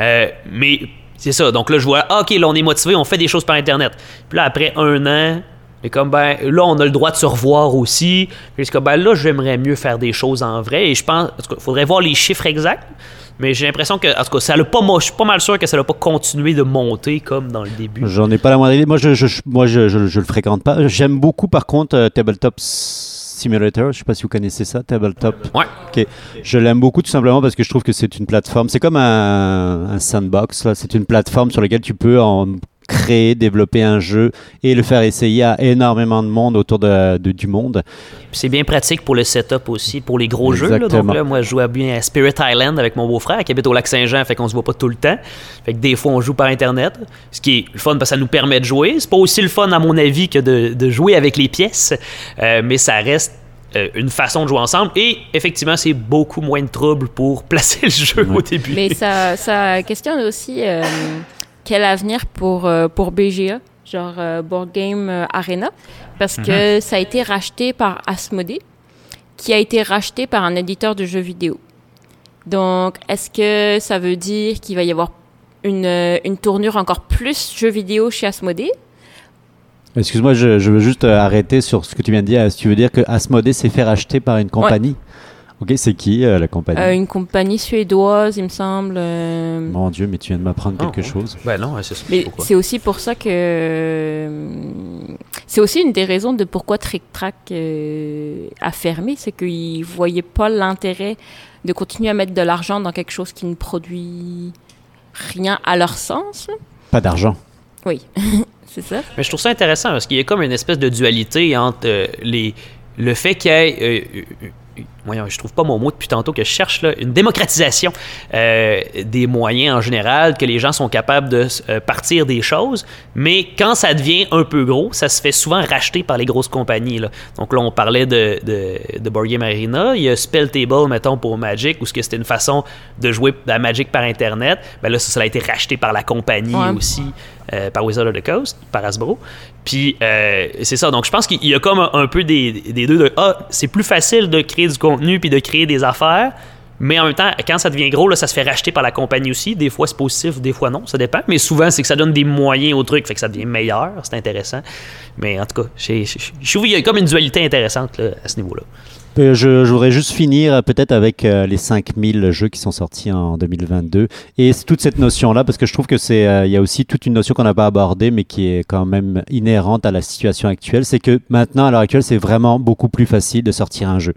Euh, mais c'est ça. Donc là je vois ah, OK, là on est motivé, on fait des choses par internet. Puis là après un an et comme ben là on a le droit de se revoir aussi. Puis ben là j'aimerais mieux faire des choses en vrai et je pense cas, faudrait voir les chiffres exacts. Mais j'ai l'impression que, en tout cas, ça l'a pas, moi, je suis pas mal sûr que ça n'a pas continué de monter comme dans le début. J'en ai pas la moindre idée. Moi, je, je, moi, je, je le fréquente pas. J'aime beaucoup, par contre, euh, Tabletop Simulator. Je sais pas si vous connaissez ça, Tabletop. Ouais. Ok. Je l'aime beaucoup tout simplement parce que je trouve que c'est une plateforme. C'est comme un, un sandbox. C'est une plateforme sur laquelle tu peux en créer, développer un jeu et le faire essayer à énormément de monde autour de, de- du monde. C'est bien pratique pour le setup aussi, pour les gros jeux. là. Donc là, moi, je jouais bien à Spirit Island avec mon beau-frère qui habite au lac Saint-Jean, fait qu'on se voit pas tout le temps. Fait que des fois, on joue par Internet, ce qui est le fun parce que ça nous permet de jouer. C'est pas aussi le fun, à mon avis, que de, de jouer avec les pièces, euh, mais ça reste euh, une façon de jouer ensemble. Et effectivement, c'est beaucoup moins de trouble pour <laughs> placer le jeu au début. Mais ça, ça questionne aussi euh, quel avenir pour, euh, pour BGA, genre euh, Board Game euh, Arena, parce que ça a été racheté par Asmodee, qui a été racheté par un éditeur de jeux vidéo. Donc, est-ce que ça veut dire qu'il va y avoir une, une tournure encore plus jeux vidéo chez Asmodee? Excuse-moi, je, je veux juste arrêter sur ce que tu viens de dire. Est-ce que tu veux dire que Asmodee s'est fait racheter par une compagnie? Ok, c'est qui euh, la compagnie Euh, Une compagnie suédoise, il me semble. euh, Mon Dieu, mais tu viens de m'apprendre Oh, quelque oh. chose. Ben non, c'est ça. Mais Pourquoi? c'est aussi pour ça que c'est aussi une des raisons de pourquoi Trick Track euh, a fermé, c'est qu'ils voyaient pas l'intérêt de continuer à mettre de l'argent dans quelque chose qui ne produit rien à leur sens. Pas d'argent. Oui, <laughs> c'est ça. Mais je trouve ça intéressant parce qu'il y a comme une espèce de dualité entre euh, les, le fait qu'il y ait. Voyons, je trouve pas mon mot depuis tantôt que je cherche là, une démocratisation euh, des moyens en général, que les gens sont capables de euh, partir des choses, mais quand ça devient un peu gros, ça se fait souvent racheter par les grosses compagnies. Là. Donc là, on parlait de, de, de Board Game Arena, il y a Spell Table, mettons, pour Magic, où c'était une façon de jouer à Magic par Internet. Ben là, ça, ça a été racheté par la compagnie Ouais. aussi, euh, par Wizard of the Coast, par Hasbro. Puis euh, c'est ça. Donc je pense qu'il y a comme un, un peu des, des deux de ah, c'est plus facile de créer du contenu puis de créer des affaires. Mais en même temps, quand ça devient gros, là, ça se fait racheter par la compagnie aussi. Des fois, c'est positif, des fois non, ça dépend. Mais souvent, c'est que ça donne des moyens au truc, fait que ça devient meilleur. C'est intéressant. Mais en tout cas, je trouve qu'il y a comme une dualité intéressante à ce niveau-là. Je, voudrais juste finir euh, peut-être avec euh, les 5000 jeux qui sont sortis en 2022 et toute cette notion-là, parce que je trouve que c'est, euh, il y a aussi toute une notion qu'on n'a pas abordée, mais qui est quand même inhérente à la situation actuelle, c'est que maintenant, à l'heure actuelle, c'est vraiment beaucoup plus facile de sortir un jeu.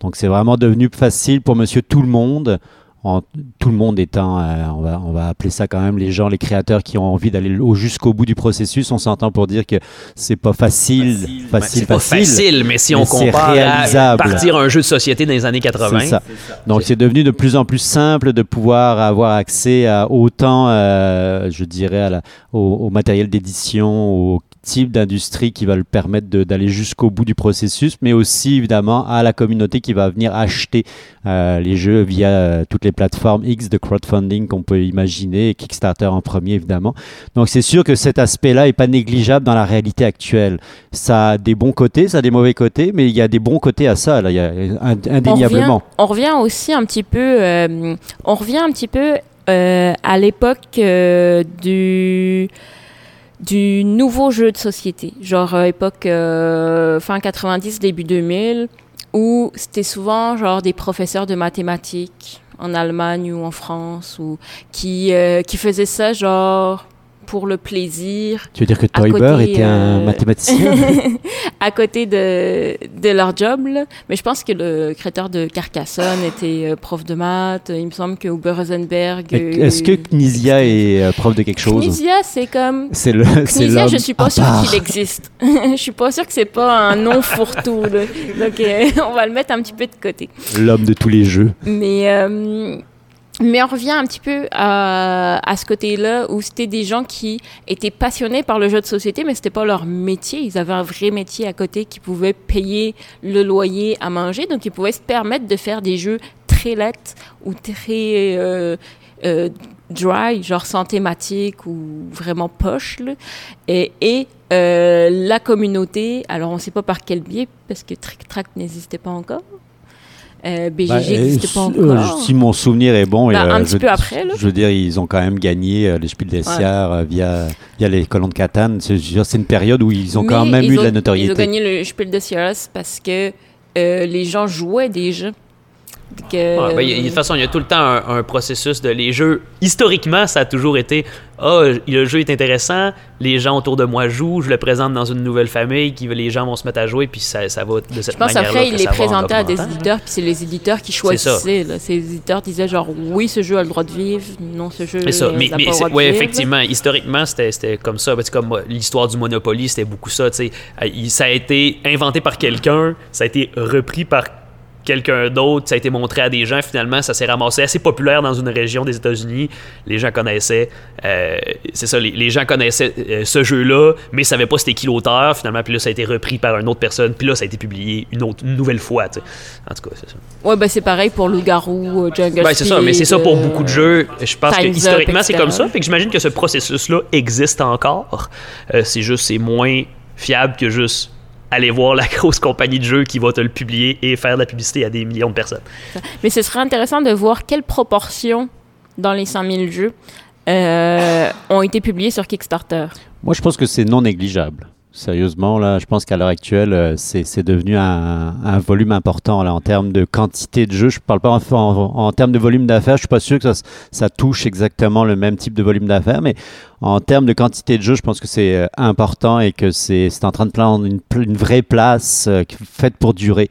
Donc c'est vraiment devenu facile pour Monsieur Tout le Monde. En, tout le monde étant, euh, on, va, on va appeler ça quand même les gens, les créateurs qui ont envie d'aller au- jusqu'au bout du processus. On s'entend pour dire que c'est pas facile, facile, Ben, c'est pas facile, mais si mais on compare à partir un jeu de société dans les années 80, C'est ça. Donc c'est devenu de plus en plus simple de pouvoir avoir accès à autant, euh, je dirais, à la- au, au matériel d'édition, au type d'industrie qui va le permettre d'aller jusqu'au bout du processus, mais aussi évidemment à la communauté qui va venir acheter euh, les jeux via euh, toutes les plateformes X de crowdfunding qu'on peut imaginer, Kickstarter en premier évidemment. Donc c'est sûr que cet aspect-là est pas négligeable dans la réalité actuelle. Ça a des bons côtés, ça a des mauvais côtés, mais il y a des bons côtés à ça, là, il y a ind- indéniablement. On revient, on revient aussi un petit peu, euh, on revient un petit peu euh, à l'époque euh, du du nouveau jeu de société, genre euh, époque euh, fin 90 début 2000 où c'était souvent genre des professeurs de mathématiques en Allemagne ou en France ou qui euh, qui faisaient ça genre pour le plaisir Tu veux dire que côté, était un euh, mathématicien <laughs> à côté de, de leur job. là. Mais je pense que le créateur de Carcassonne était euh, prof de maths. Il me semble que Uber Rosenberg. euh, Est-ce que Knizia est prof de quelque chose? Knizia, c'est comme. C'est le, Knizia, je suis pas sûre qu'il existe. <laughs> je suis pas sûre que c'est pas un nom fourre-tout. Donc, euh, <laughs> on va le mettre un petit peu de côté. L'homme de tous les jeux. Mais, euh, mais on revient un petit peu à, à ce côté-là où c'était des gens qui étaient passionnés par le jeu de société, mais c'était pas leur métier. Ils avaient un vrai métier à côté qui pouvait payer le loyer à manger, donc ils pouvaient se permettre de faire des jeux très lettres ou très euh, euh, dry, genre sans thématique ou vraiment poche. là. Et, et euh, la communauté, alors on sait pas par quel biais, parce que Trick Track n'existait pas encore. Euh, BGG Bah, n'existait pas euh, euh, encore. si mon souvenir est bon, Bah, et, euh, un petit je, peu après, là. je veux dire, ils ont quand même gagné euh, les Spiel des euh, via, via les colons de Catane. C'est une période où ils ont quand même eu de la notoriété. Ils ont gagné le Spiel des parce que euh, les gens jouaient déjà. Que- Ouais, ben, il y a- de toute façon, il y a tout le temps un, un processus de les jeux. Historiquement, ça a toujours été Ah, le jeu est intéressant, les gens autour de moi jouent, je le présente dans une nouvelle famille, qui les gens vont se mettre à jouer, puis ça, ça va de cette Je pense manière-là. après, il les présentait à des éditeurs, puis c'est les éditeurs qui choisissaient. là. Ces éditeurs disaient genre, oui, ce jeu a le droit de vivre, non, ce jeu C'est ça, mais, mais vivre. effectivement, historiquement, c'était comme ça. Ben, c'est comme euh, l'histoire du Monopoly, c'était beaucoup ça. tu sais. Euh, Ça a été inventé par quelqu'un, ça a été repris par quelqu'un d'autre, ça a été montré à des gens. Finalement, ça s'est ramassé assez populaire dans une région des États-Unis. Les gens connaissaient, euh, c'est ça, les, les gens connaissaient euh, ce jeu-là, mais savaient pas c'était qui l'auteur. Finalement, puis là, ça a été repris par une autre personne, puis là, ça a été publié une, autre, une nouvelle fois. tu sais. En tout cas, c'est ça. Ouais, ben c'est pareil pour Loup-Garou, euh, Jungle Ben, c'est ça, mais c'est ça pour beaucoup de jeux. Je pense que historiquement, c'est comme ça. Fait que j'imagine que ce processus-là existe encore. C'est juste, c'est moins fiable que juste aller voir la <laughs> grosse compagnie de jeux qui va te le publier et faire de la publicité à des millions de personnes. Mais ce serait intéressant de voir quelles proportions dans les 100 000 jeux euh, ont été publiés sur Kickstarter. Moi, je pense que c'est non négligeable. Sérieusement, là, je pense qu'à l'heure actuelle, euh, c'est c'est devenu un, un volume important là, en termes de quantité de jeux. Je ne parle pas en, en- en termes de volume d'affaires. Je suis pas sûr que ça, ça touche exactement le même type de volume d'affaires, mais en termes de quantité de jeux, je pense que c'est euh, important et que c'est en train de prendre une, une vraie place euh, faite pour durer.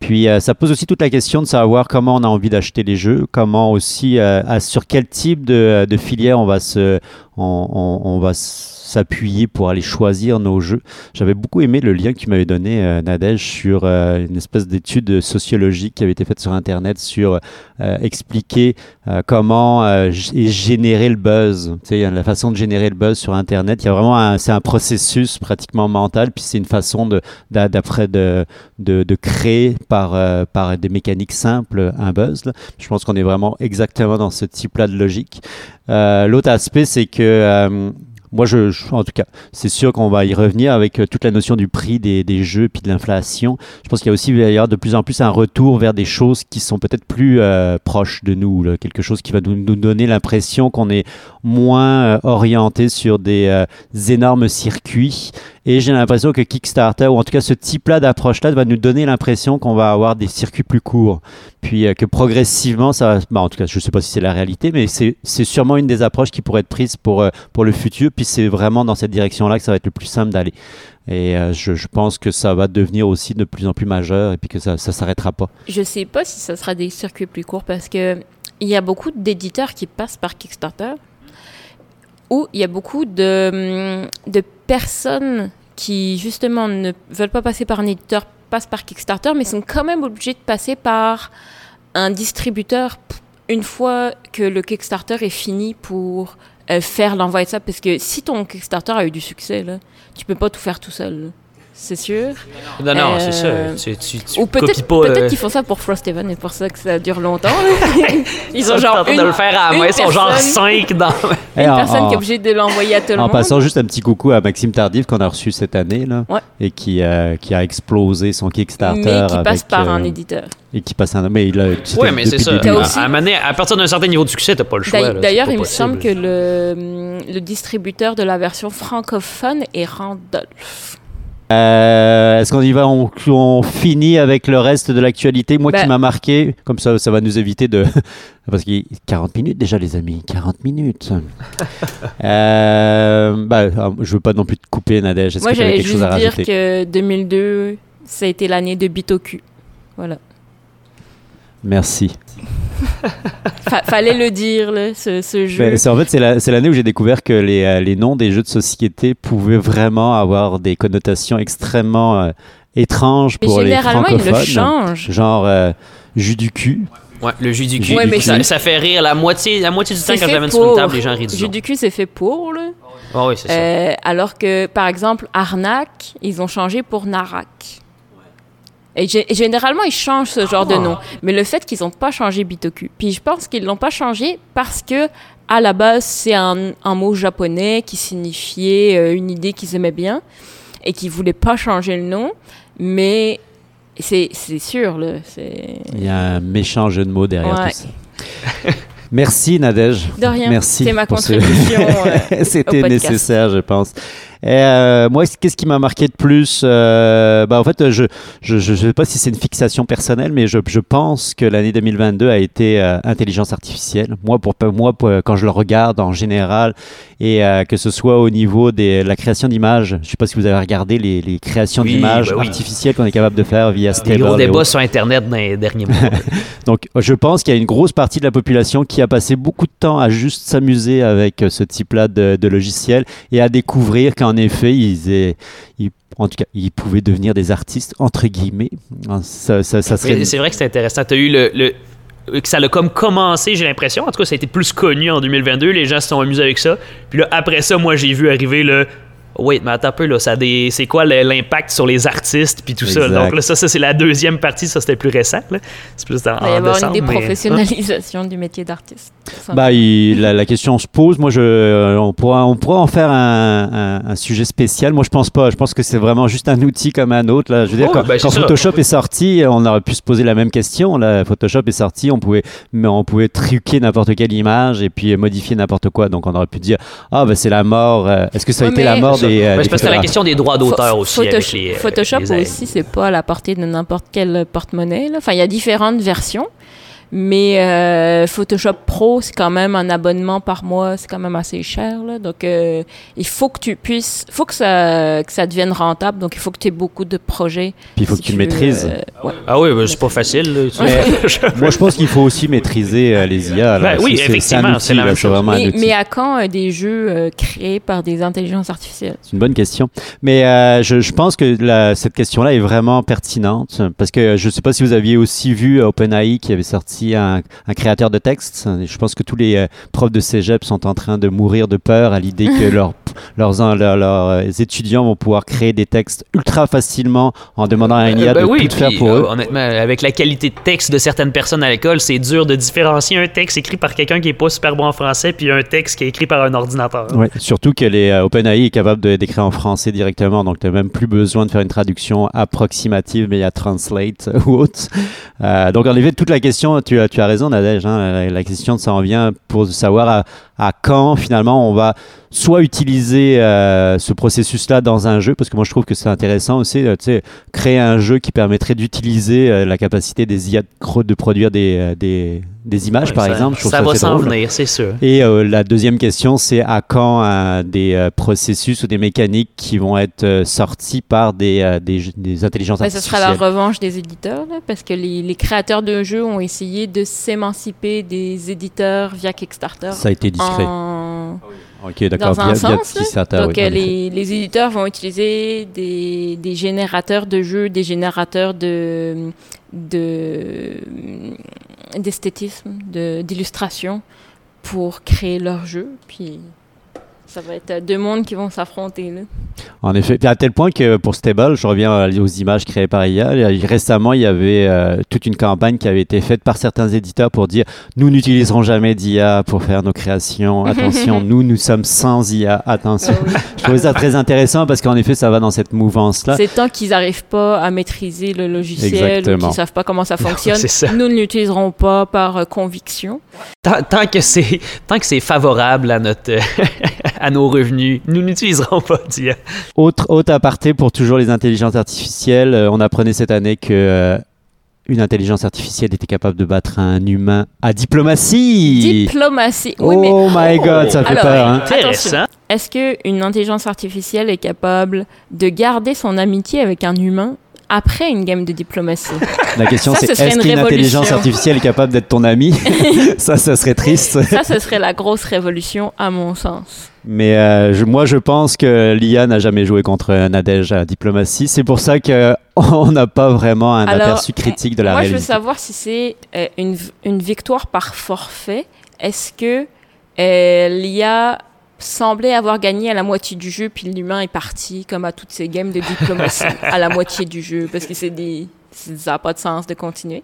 Puis euh, ça pose aussi toute la question de savoir comment on a envie d'acheter les jeux, comment aussi sur quel type de, filière on va se on, va s'appuyer pour aller choisir nos jeux. J'avais beaucoup aimé le lien que tu m'avais donné, euh, Nadège, sur une espèce d'étude sociologique qui avait été faite sur Internet sur expliquer comment est générer le buzz. Tu sais, la façon de le buzz sur Internet, il y a vraiment c'est un processus pratiquement mental, puis c'est une façon de, d'a- d'après de, créer par, euh, par des mécaniques simples un buzz. Je pense qu'on est vraiment exactement dans ce type-là de logique. Euh, L'autre aspect, c'est que euh, moi, je, en tout cas, c'est sûr qu'on va y revenir avec euh, toute la notion du prix des, jeux puis de l'inflation. Je pense qu'il y a aussi il y avoir de plus en plus un retour vers des choses qui sont peut-être plus euh, proches de nous, quelque chose qui va nous, donner l'impression qu'on est moins euh, orienté sur des énormes circuits. Et j'ai l'impression que Kickstarter, ou en tout cas ce type-là d'approche-là, va nous donner l'impression qu'on va avoir des circuits plus courts. Puis euh, que progressivement, ça va. bah, en tout cas, je ne sais pas si c'est la réalité, mais c'est sûrement une des approches qui pourrait être prise pour, euh, pour le futur. Puis c'est vraiment dans cette direction-là que ça va être le plus simple d'aller. Et euh, je, pense que ça va devenir aussi de plus en plus majeur et puis que ça ne s'arrêtera pas. Je sais pas si ça sera des circuits plus courts parce que il y a beaucoup d'éditeurs qui passent par Kickstarter ou il y a beaucoup de, de personnes qui justement ne veulent pas passer par un éditeur, passent par Kickstarter, mais sont quand même obligés de passer par un distributeur une fois que le Kickstarter est fini pour euh, faire l'envoi de ça. Parce que si ton Kickstarter a eu du succès, là, tu peux pas tout faire tout seul. C'est sûr. Non, non, Euh, c'est. Tu, tu, tu Ou peut-être euh, qu'ils font ça pour Frosthaven et pour ça que ça dure longtemps. <laughs> Ils sont ont genre en train une, de le faire à la une main, ils sont genre personne- 5 dans. une Et en- personne en- qui est obligée de l'envoyer à tout le En monde. passant juste un petit coucou à Maxime Tardif qu'on a reçu cette année là, Ouais. et qui, euh, qui a explosé son Kickstarter. mais qui passe avec, par euh, un éditeur. Et qui passe un. Mais il a. Oui, mais c'est ça. aussi- À, mener- à partir d'un certain niveau de succès, t'as pas le choix. D'ailleurs- il me semble que le, le distributeur de la version francophone est Randolph. Euh, Est-ce qu'on y va? On, on finit avec le reste de l'actualité Moi qui Ben- m'a marqué, comme ça, ça va nous éviter de. <laughs> Parce qu'il 40 minutes déjà, les amis. 40 minutes. <laughs> euh, bah, je veux pas non plus te couper, Nadège. Moi, j'allais juste à dire que 2002, ça a été l'année de Bitoku. Voilà. Merci. <laughs> Fa- fallait le dire, là, ce, ce jeu. Ben, c'est- en fait, c'est la- c'est l'année où j'ai découvert que les, euh, les noms des jeux de société pouvaient vraiment avoir des connotations extrêmement euh, étranges pour les généralement, ils francophones. le changent. Genre euh, jus du cul. Ouais, le jus du cul. Ouais, mais ça, fait rire la moitié, la moitié du temps quand j'amène sur une table, les gens rient du Jus du cul, c'est fait pour, là. Ah oui, c'est ça. Euh, alors que, par exemple, Arnaque, ils ont changé pour Narak. Et gé- généralement, ils changent ce genre de Ah. nom. Mais le fait qu'ils n'ont pas changé Bitoku, puis je pense qu'ils l'ont pas changé parce que, à la base, c'est un, un mot japonais qui signifiait euh, une idée qu'ils aimaient bien et qu'ils voulaient pas changer le nom. Mais c'est sûr. Il y a un méchant jeu de mots derrière Ouais. tout ça. <laughs> Merci Nadège. De rien. Merci. C'est ma pour ce- contribution. <laughs> euh, C'était nécessaire, je pense. Euh, moi, qu'est-ce qui m'a marqué de plus euh, bah, En fait, je ne je, sais pas si c'est une fixation personnelle, mais je, je pense que l'année 2022 a été euh, intelligence artificielle. Moi, pour, moi quand je le regarde en général, et euh, que ce soit au niveau de la création d'images, je ne sais pas si vous avez regardé les, les créations d'images bah artificielles qu'on est capable de faire via Stable. Il gros débats sur Internet dans les derniers mois. <laughs> Donc, je pense qu'il y a une grosse partie de la population qui a passé beaucoup de temps à juste s'amuser avec ce type-là de, de logiciel et à découvrir qu'en effet, ils, en tout cas, ils pouvaient devenir des artistes, entre guillemets. Ça, ça, serait... C'est vrai que c'est intéressant. Tu as eu le, que ça a comme commencé, j'ai l'impression. En tout cas, ça a été plus connu en 2022. Les gens se sont amusés avec ça. Puis là, après ça, moi, j'ai vu arriver le oui, mais attends un peu, là, ça des... c'est quoi l'impact sur les artistes puis tout ça? Donc là, ça, ça c'est la deuxième partie, ça c'était plus récent. C'est plus dans, Il va y avoir une déprofessionnalisation du métier d'artiste. Bah, la, la, question se pose. Moi, je, euh, on, pourra, on pourra en faire un, un, sujet spécial. Moi, je pense pas. Je pense que c'est vraiment juste un outil comme un autre. Là. Je veux dire, oh, quand, ben, Photoshop est sorti, on aurait pu se poser la même question. Là, Photoshop est sorti, on pouvait, mais on pouvait truquer n'importe quelle image et puis modifier n'importe quoi. Donc, on aurait pu dire, ah, ben c'est la mort. Euh, est-ce que ça a été la mort euh, je pense que la question des droits d'auteur aussi. Photoshop, les, Photoshop aussi, c'est pas à la portée de n'importe quel porte-monnaie. Enfin, il y a différentes versions. Mais euh, Photoshop Pro, c'est quand même un abonnement par mois, c'est quand même assez cher. Là. Donc, euh, il faut que tu puisses, faut que ça, que ça devienne rentable. Donc, il faut que tu aies beaucoup de projets. Puis, il faut que tu maîtrises. Euh, ah oui, ben, c'est pas facile. <laughs> moi, je pense qu'il faut aussi maîtriser les IA. Ben oui, effectivement, c'est la même chose. Mais, mais, à quand des jeux créés par des intelligences artificielles? C'est une bonne question. Mais je, je, pense que la, cette question-là est vraiment pertinente parce que je ne sais pas si vous aviez aussi vu OpenAI qui avait sorti un, créateur de texte. Je pense que tous les euh, profs de cégep sont en train de mourir de peur à l'idée que <laughs> leurs, leurs, leurs, euh, étudiants vont pouvoir créer des textes ultra facilement en demandant à une IA ben de tout faire pour eux. Honnêtement, avec la qualité de texte de certaines personnes à l'école, c'est dur de différencier un texte écrit par quelqu'un qui n'est pas super bon en français puis un texte qui est écrit par un ordinateur. Oui, surtout que les euh, OpenAI est capable d'écrire en français directement, donc tu n'as même plus besoin de faire une traduction approximative, mais il y a Translate <laughs> ou autre. donc en effet, toute la question, tu as, tu as raison, Nadège. Hein, la, question, ça en vient pour savoir à, quand finalement on va soit utiliser euh, ce processus-là dans un jeu, parce que moi je trouve que c'est intéressant aussi, euh, sais, créer un jeu qui permettrait d'utiliser euh, la capacité des IA de produire des, des, des images, par exemple. ça, va s'en venir, c'est sûr. Et la deuxième question, c'est à quand des processus ou des mécaniques qui vont être sortis par des, des, des intelligences artificielles. Ce sera la revanche des éditeurs, parce que les, les créateurs de jeux ont essayé de s'émanciper des éditeurs via Kickstarter. Ça a été discret. En... Ah d'accord. Dans un sens. Donc, euh, les, les, éditeurs vont utiliser des, des, générateurs de jeux, des générateurs de d'esthétisme, d'illustration pour créer leur jeu. Puis ça va être deux mondes qui vont s'affronter. En effet, à tel point que pour Stable, je reviens aux images créées par IA, récemment il y avait euh, toute une campagne qui avait été faite par certains éditeurs pour dire nous n'utiliserons jamais d'IA pour faire nos créations, <laughs> attention, nous nous sommes sans IA, attention. Ah je trouvais ça très intéressant parce qu'en effet ça va dans cette mouvance-là. C'est tant qu'ils n'arrivent pas à maîtriser le logiciel, qu'ils ne savent pas comment ça fonctionne, nous ne l'utiliserons pas par euh, conviction. Tant, tant que c'est favorable à notre à nos revenus. Nous n'utiliserons pas d'IA. Autre, autre aparté pour toujours les intelligences artificielles. Euh, on apprenait cette année que euh, une intelligence artificielle était capable de battre un humain à diplomatie. Diplomatie. Oui, oh my god, ça fait peur. Hein? Intéressant. Est-ce qu'une intelligence artificielle est capable de garder son amitié avec un humain après une game de diplomatie. La question c'est est-ce qu'une intelligence artificielle est capable d'être ton ami <laughs> Ça, ça serait triste. Ça, ce serait la grosse révolution à mon sens. Mais euh, moi, je pense que l'IA n'a jamais joué contre Nadège à diplomatie. C'est pour ça qu'on <laughs> n'a pas vraiment un aperçu critique de la moi, réalité. Moi, je veux savoir si c'est euh, une, une, victoire par forfait. Est-ce que euh, l'IA semblait avoir gagné à la moitié du jeu, puis l'humain est parti, comme à toutes ces games de diplomatie, <laughs> à la moitié du jeu, parce que c'est des, ça n'a pas de sens de continuer.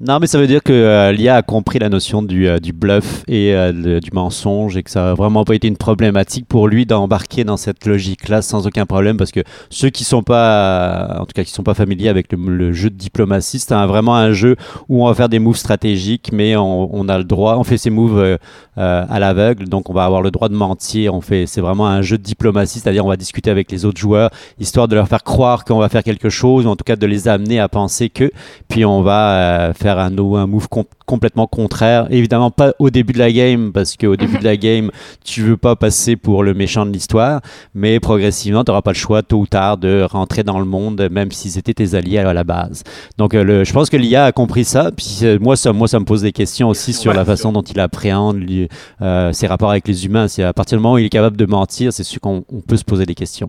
Non, mais ça veut dire que euh, l'IA a compris la notion du, euh, bluff et euh, du mensonge et que ça a vraiment pas été une problématique pour lui d'embarquer dans cette logique-là sans aucun problème parce que ceux qui sont pas, en tout cas qui sont pas familiers avec le, jeu de diplomatie, c'est vraiment un jeu où on va faire des moves stratégiques, mais on, a le droit, on fait ces moves euh, à l'aveugle, donc on va avoir le droit de mentir. On fait, c'est vraiment un jeu de diplomatie, c'est-à-dire on va discuter avec les autres joueurs histoire de leur faire croire qu'on va faire quelque chose, ou en tout cas de les amener à penser que puis on va euh, faire un, un move com- complètement contraire. Évidemment pas au début de la game, parce qu'au début de la <laughs> game, tu veux pas passer pour le méchant de l'histoire, mais progressivement, tu n'auras pas le choix, tôt ou tard, de rentrer dans le monde, même si c'était tes alliés à la base. Donc euh, le- je pense que l'IA a compris ça, puis euh, moi, ça, moi, ça me pose des questions aussi sur Ouais. la façon dont il appréhende lui, euh, ses rapports avec les humains. C'est à partir du moment où il est capable de mentir, c'est sûr qu'on on peut se poser des questions.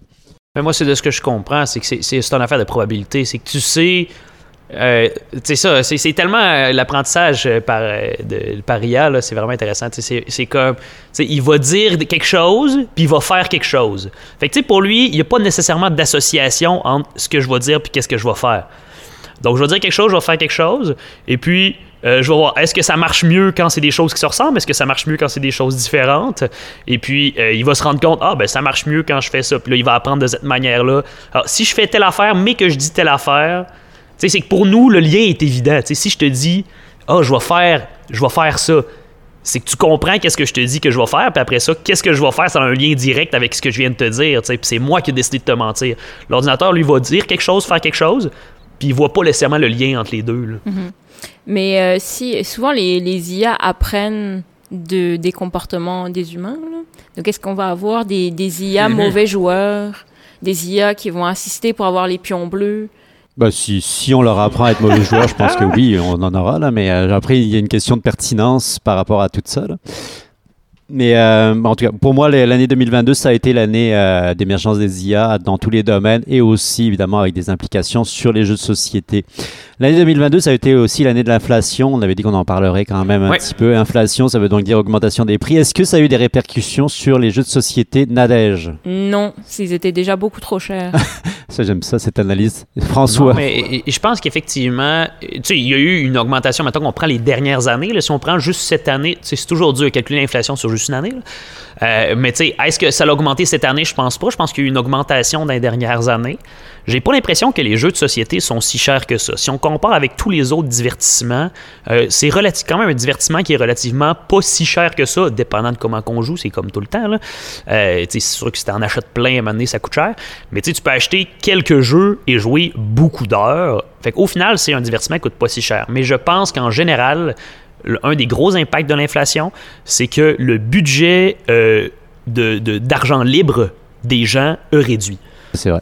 Mais moi, c'est de ce que je comprends, c'est que c'est une affaire de probabilité. C'est que tu sais. Euh, c'est ça, c'est tellement euh, l'apprentissage euh, par, euh, IA, c'est vraiment intéressant. C'est comme, il va dire quelque chose, puis il va faire quelque chose. Fait que, pour lui, il n'y a pas nécessairement d'association entre ce que je vais dire puis qu'est-ce que je vais faire. Donc, je vais dire quelque chose, je vais faire quelque chose, et puis je vais voir, est-ce que ça marche mieux quand c'est des choses qui se ressemblent? Est-ce que ça marche mieux quand c'est des choses différentes? Et puis, il va se rendre compte, ah, ben ça marche mieux quand je fais ça. Puis là, il va apprendre de cette manière-là. Alors, si je fais telle affaire, mais que je dis telle affaire, sais, c'est que pour nous, le lien est évident. Si je te dis, ah, je vais faire, je vais faire ça, c'est que tu comprends qu'est-ce que je te dis que je vais faire, puis après ça, qu'est-ce que je vais faire, ça a un lien direct avec ce que je viens de te dire, puis c'est moi qui ai décidé de te mentir. L'ordinateur, lui, va dire quelque chose, faire quelque chose, puis il voit pas nécessairement le lien entre les deux. là. Mais euh, si souvent les, les IA apprennent de, des comportements des humains, là. donc est-ce qu'on va avoir des, des IA Mhm. mauvais joueurs, des IA qui vont assister pour avoir les pions bleus Bah, si, si on leur apprend à être mauvais joueurs, je pense que oui, on en aura là. Mais euh, après, il y a une question de pertinence par rapport à tout ça. là. Mais euh, en tout cas, pour moi, l'année 2022, ça a été l'année euh, d'émergence des IA dans tous les domaines et aussi évidemment avec des implications sur les jeux de société. L'année 2022, ça a été aussi l'année de l'inflation. On avait dit qu'on en parlerait quand même un Ouais. petit peu. Inflation, ça veut donc dire augmentation des prix. Est-ce que ça a eu des répercussions sur les jeux de société Nadège? Non, s'ils étaient déjà beaucoup trop chers. <laughs> Ça, j'aime ça, cette analyse. François. Non, mais je pense qu'effectivement, tu sais, il y a eu une augmentation. Maintenant qu'on prend les dernières années, là, si on prend juste cette année, tu sais, c'est toujours dur de calculer l'inflation sur une année. Euh, mais tu sais, est-ce que ça a augmenté cette année? Je pense pas. Je pense qu'il y a eu une augmentation dans les dernières années. J'ai pas l'impression que les jeux de société sont si chers que ça. Si on compare avec tous les autres divertissements, euh, c'est quand même un divertissement qui est relativement pas si cher que ça, dépendant de comment on joue, c'est comme tout le temps. là. Euh, c'est sûr que si t'en achètes plein à un moment donné, ça coûte cher. Mais tu peux acheter quelques jeux et jouer beaucoup d'heures. Fait qu'au final, c'est un divertissement qui coûte pas si cher. Mais je pense qu'en général, un des gros impacts de l'inflation, c'est que le budget euh, de- de- d'argent libre des gens a réduit. C'est vrai.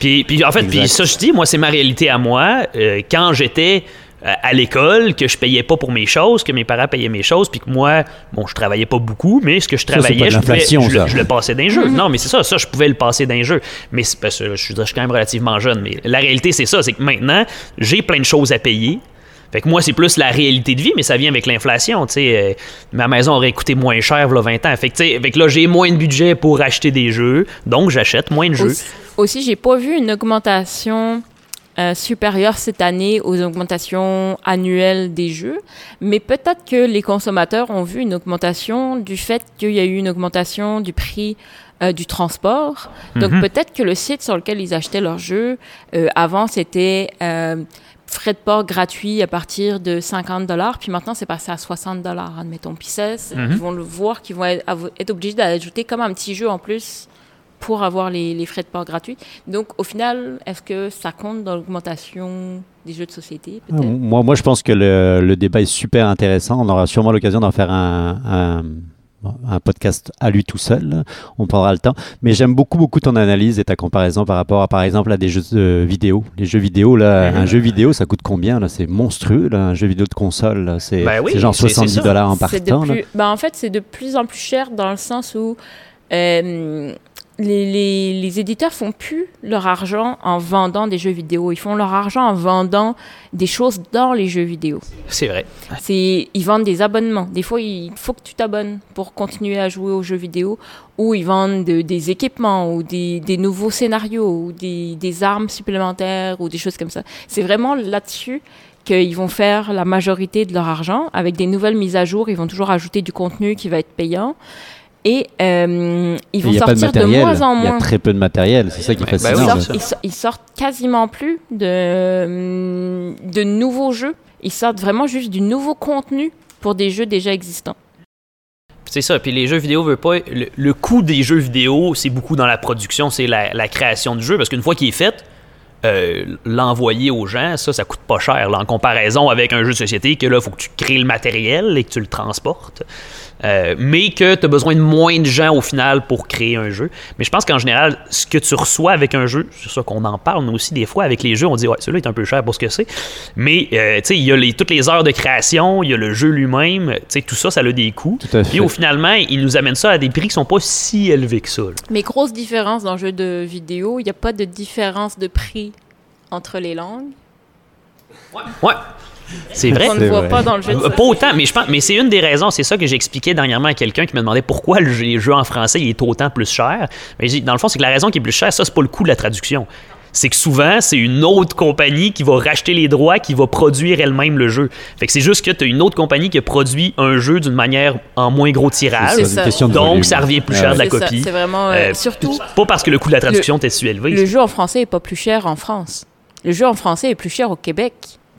Puis, puis en fait, puis ça, je dis, moi, c'est ma réalité à moi. Euh, quand j'étais euh, à l'école, que je payais pas pour mes choses, que mes parents payaient mes choses, puis que moi, bon, je travaillais pas beaucoup, mais ce que je travaillais, je, pouvais, je, le- ça. je le passais d'un jeu. Non, mais c'est ça, ça, je pouvais le passer d'un jeu. Mais parce que je, suis- je suis quand même relativement jeune. Mais la réalité, c'est ça, c'est que maintenant, j'ai plein de choses à payer. Fait que moi, c'est plus la réalité de vie, mais ça vient avec l'inflation. Euh, ma maison aurait coûté moins cher, là, 20 ans. Fait que, fait que là, j'ai moins de budget pour acheter des jeux, donc j'achète moins de jeux. Aussi, aussi j'ai pas vu une augmentation euh, supérieure cette année aux augmentations annuelles des jeux, mais peut-être que les consommateurs ont vu une augmentation du fait qu'il y a eu une augmentation du prix euh, du transport. Donc Mhm. peut-être que le site sur lequel ils achetaient leurs jeux, euh, avant c'était frais de port gratuits à partir de 50 dollars, puis maintenant c'est passé à 60 dollars, admettons. Puis ça, Mhm. ils vont le voir qu'ils vont être, obligés d'ajouter comme un petit jeu en plus pour avoir les, les frais de port gratuits. Donc, au final, est-ce que ça compte dans l'augmentation des jeux de société? Moi, moi, je pense que le, le débat est super intéressant. On aura sûrement l'occasion d'en faire un, un, un podcast à lui tout seul. On prendra le temps. Mais j'aime beaucoup, beaucoup ton analyse et ta comparaison par rapport à, par exemple, à des jeux de vidéo. Les jeux vidéo, là, un jeu vidéo, ça coûte combien là? C'est monstrueux, là, un jeu vidéo de console. là. C'est Ben oui, c'est genre c'est- c'est 70 ça. dollars en partant. plus- ben, en fait, c'est de plus en plus cher dans le sens où euh, les, les, les éditeurs font plus leur argent en vendant des jeux vidéo. Ils font leur argent en vendant des choses dans les jeux vidéo. C'est vrai. C'est, ils vendent des abonnements. Des fois, il faut que tu t'abonnes pour continuer à jouer aux jeux vidéo, ou ils vendent de- des équipements, ou des, des nouveaux scénarios, ou des, des armes supplémentaires, ou des choses comme ça. C'est vraiment là-dessus qu'ils vont faire la majorité de leur argent. Avec des nouvelles mises à jour, ils vont toujours ajouter du contenu qui va être payant. Et euh, ils vont Il y a pas de sortir de, moins en Il y a moins. très peu de matériel. C'est ça qui est bah fascinant. oui, là. Ils sortent, ils so- ils sortent quasiment plus de, de nouveaux jeux. Ils sortent vraiment juste du nouveau contenu pour des jeux déjà existants. C'est ça. Puis les jeux vidéo, veut pas. Le, le coût des jeux vidéo, c'est beaucoup dans la production, c'est la, la création du jeu. Parce qu'une fois qu'il est fait, euh, l'envoyer aux gens, ça, ça coûte pas cher. là, en comparaison avec un jeu de société, que là, il faut que tu crées le matériel et que tu le transportes. Euh, mais que tu as besoin de moins de gens au final pour créer un jeu. Mais je pense qu'en général, ce que tu reçois avec un jeu, c'est ça qu'on en parle nous aussi des fois avec les jeux, on dit ouais, celui-là est un peu cher pour ce que c'est. Mais euh, tu sais, il y a les, toutes les heures de création, il y a le jeu lui-même, tu sais, tout ça, ça a des coûts. Tout à fait. Puis au finalement, ils nous amènent ça à des prix qui sont pas si élevés que ça. là. Mais grosse différence dans le jeu de vidéo, il n'y a pas de différence de prix entre les langues? Ouais. C'est vrai. On ne voit vrai. pas dans le jeu de Euh, Pas autant, mais je pense, mais c'est une des raisons. C'est ça que j'expliquais dernièrement à quelqu'un qui me demandait pourquoi le jeu, les jeux en français il est autant plus cher. Mais dans le fond, c'est que la raison qui est plus chère, ça c'est pas le coût de la traduction. C'est que souvent, c'est une autre compagnie qui va racheter les droits, qui va produire elle-même le jeu. Fait que c'est juste que tu as une autre compagnie qui a produit un jeu d'une manière en moins gros tirage. Ça. Donc, ça revient plus Ouais, cher de la copie. C'est vraiment. euh, Euh, surtout, Pas parce que le coût de la traduction était si élevé. le jeu en français est pas plus cher en France. Le jeu en français est plus cher au Québec.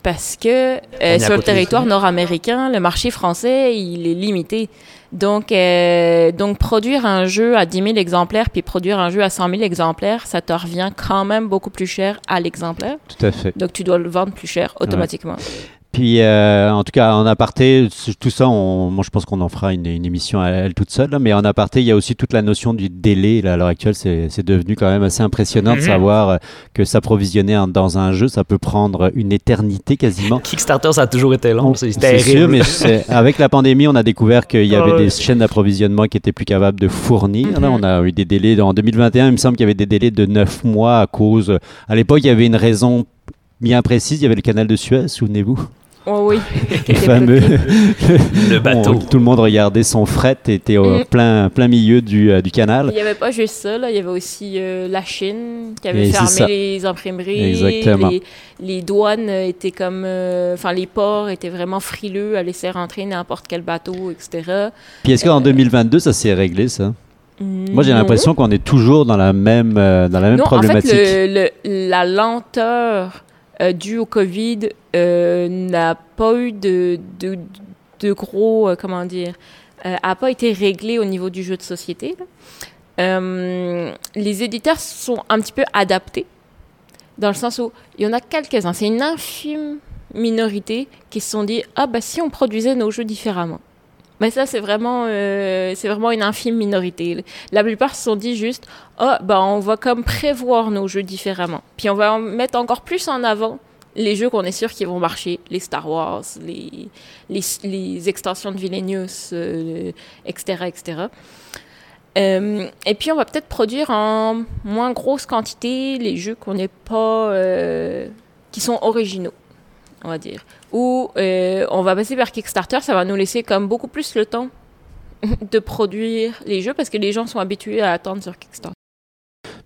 Parce que euh, sur le territoire nord-américain, le marché français, il est limité. Donc, euh, donc, produire un jeu à 10 000 exemplaires puis produire un jeu à 100 000 exemplaires, ça te revient quand même beaucoup plus cher à l'exemplaire. Tout à fait. Donc, tu dois le vendre plus cher automatiquement. Puis, euh, en tout cas, en aparté, tout ça, on- moi, je pense qu'on en fera une, une émission à elle toute seule. mais en aparté, il y a aussi toute la notion du délai. là, à l'heure actuelle, c'est devenu quand même assez impressionnant de Mhm. savoir euh, que s'approvisionner dans un jeu, ça peut prendre une éternité quasiment. <laughs> Kickstarter, ça a toujours été long. C'est sûr, mais <laughs> avec la pandémie, on a découvert qu'il y avait ouais. des chaînes d'approvisionnement qui étaient plus capables de fournir. Là, Mhm. on a eu des délais. En 2021, il me semble qu'il y avait des délais de 9 mois à cause. À l'époque, il y avait une raison bien précise. Il y avait le canal de Suez, souvenez-vous Oh oui. <laughs> Le fameux. Le bateau. Bon, tout le monde regardait son fret, était au Mhm. plein, plein milieu du, euh, du canal. Il n'y avait pas juste ça, là. il y avait aussi euh, la Chine qui avait Et fermé les imprimeries. Exactement. Les, les douanes euh, étaient comme. euh, Enfin, les ports étaient vraiment frileux à laisser rentrer n'importe quel bateau, etc. Puis est-ce qu'en 2022, ça s'est réglé, ça? Moi, j'ai l'impression qu'on est toujours dans la même, euh, dans la même Non, problématique. en fait, le- le- la lenteur euh, due au COVID euh, n'a pas eu de, de, gros, euh, comment dire, a pas été réglée au niveau du jeu de société. les éditeurs sont un petit peu adaptés, dans le sens où il y en a quelques-uns, c'est une infime minorité qui se sont dit ah bah si on produisait nos jeux différemment. Mais ça c'est vraiment euh, vraiment une infime minorité. La plupart se sont dit juste ah bah on va comme prévoir nos jeux différemment. Puis on va mettre encore plus en avant les jeux qu'on est sûr qu'ils vont marcher, les Star Wars, les, les, extensions de Villainous, euh, etc., etc. Euh, et puis on va peut-être produire en moins grosse quantité les jeux qu'on n'est pas, euh, qui sont originaux, on va dire. Ou euh, on va passer par Kickstarter, ça va nous laisser comme beaucoup plus le temps <laughs> de produire les jeux parce que les gens sont habitués à attendre sur Kickstarter.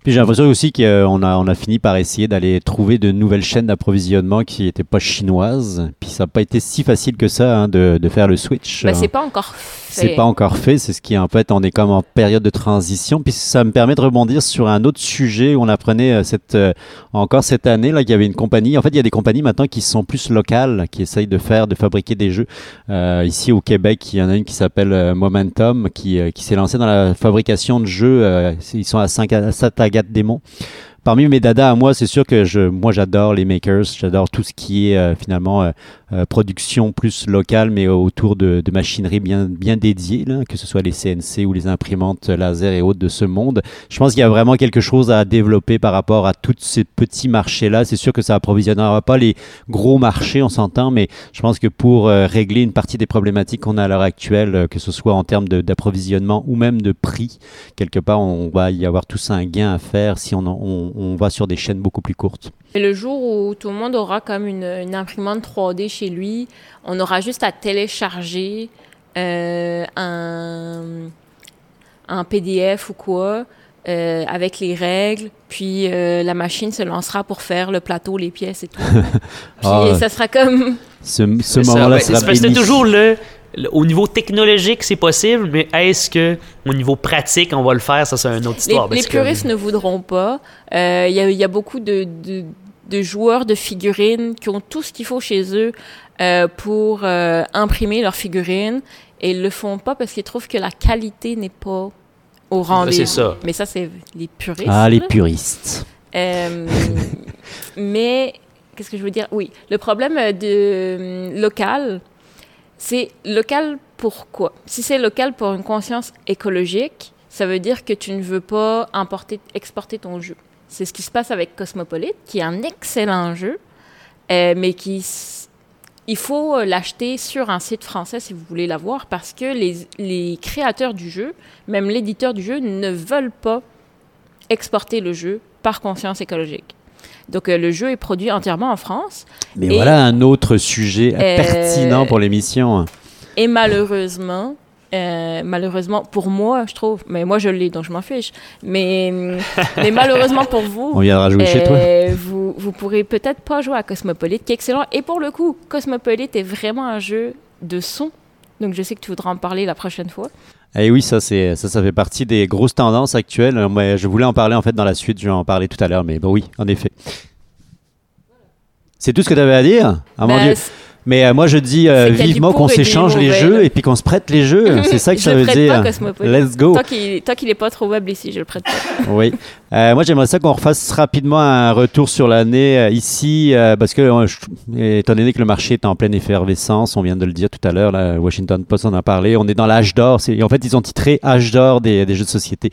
Puis j'ai l'impression aussi qu'on a, on a fini par essayer d'aller trouver de nouvelles chaînes d'approvisionnement qui n'étaient pas chinoises. Puis ça n'a pas été si facile que ça hein, de, de faire le switch. Ben, c'est pas encore fait. C'est pas encore fait, c'est ce qui en fait, on est comme en période de transition. Puis ça me permet de rebondir sur un autre sujet où on apprenait euh, cette, euh, encore cette année là qu'il y avait une compagnie. En fait, il y a des compagnies maintenant qui sont plus locales, qui essayent de faire, de fabriquer des jeux. Euh, ici au Québec, il y en a une qui s'appelle euh, Momentum, qui, euh, qui s'est lancée dans la fabrication de jeux. Euh, ils sont à 5 à 7 à Démon. Parmi mes dadas à moi, c'est sûr que je, moi j'adore les makers, j'adore tout ce qui est euh, finalement euh, euh, production plus locale, mais autour de, de machinerie bien, bien dédiées, là, que ce soit les CNC ou les imprimantes laser et autres de ce monde. Je pense qu'il y a vraiment quelque chose à développer par rapport à tous ces petits marchés-là. C'est sûr que ça approvisionnera pas les gros marchés, on s'entend, mais je pense que pour euh, régler une partie des problématiques qu'on a à l'heure actuelle, euh, que ce soit en termes d'approvisionnement ou même de prix, quelque part, on va y avoir tous un gain à faire si on, on va sur des chaînes beaucoup plus courtes. Et le jour où tout le monde aura comme une, une imprimante 3D chez lui, on aura juste à télécharger euh, un, un PDF ou quoi, euh, avec les règles, puis euh, la machine se lancera pour faire le plateau, les pièces et tout. <laughs> puis Ah. ça sera comme... Ce, moment-là sera c'est toujours le, le- au niveau technologique, c'est possible, mais est-ce que au niveau pratique, on va le faire? Ça, c'est une autre Les, histoire. les que- puristes ne voudront pas. Euh, Il y, a, il y a beaucoup de, de, de joueurs de figurines qui ont tout ce qu'il faut chez eux euh, pour euh, imprimer leurs figurines et ils le font pas parce qu'ils trouvent que la qualité n'est pas au rendez-vous. c'est ça. Mais ça, c'est les puristes. Ah, les puristes. Euh, <laughs> mais qu'est-ce que je veux dire? Oui, le problème de local, c'est local pourquoi Si c'est local pour une conscience écologique, ça veut dire que tu ne veux pas importer, exporter ton jeu. C'est ce qui se passe avec Cosmopolite, qui est un excellent jeu, euh, mais qui il faut euh, l'acheter sur un site français si vous voulez l'avoir, parce que les, les créateurs du jeu, même l'éditeur du jeu, ne veulent pas exporter le jeu par conscience écologique. Donc euh, le jeu est produit entièrement en France Mais Et- voilà un autre sujet Euh, pertinent pour l'émission. et malheureusement, euh, malheureusement pour moi, je trouve, mais moi je l'ai donc je m'en fiche, mais, mais <laughs> malheureusement pour vous, On viendra jouer chez toi. euh, vous, vous pourrez peut-être pas jouer à Cosmopolite, qui est excellent. Et pour le coup, Cosmopolite est vraiment un jeu de son. Donc je sais que tu voudras en parler la prochaine fois. Et Eh oui, ça, c'est, ça, ça fait partie des grosses tendances actuelles. Euh, moi, je voulais en parler en fait dans la suite, je vais en parler tout à l'heure, mais bon, oui, en effet. C'est tout ce que tu avais à dire? Ah mon Ben, Dieu. Mais euh, moi, je dis euh, C'est qu'il y a du vivement pour qu'on et du s'échange les mauvais, jeux et puis qu'on se prête les jeux. <laughs> C'est ça que je ça le veut prête dire. pas. Let's go. Tant qu'il tant qu'il est pas trouvable ici, je le prête pas. <laughs> Oui. Euh, moi, j'aimerais ça qu'on refasse rapidement un retour sur l'année euh, ici, euh, parce que, euh, je- étant donné que le marché est en pleine effervescence, on vient de le dire tout à l'heure, là, Washington Post en a parlé, on est dans l'âge d'or. C'est- En fait, ils ont titré âge d'or des, des jeux de société.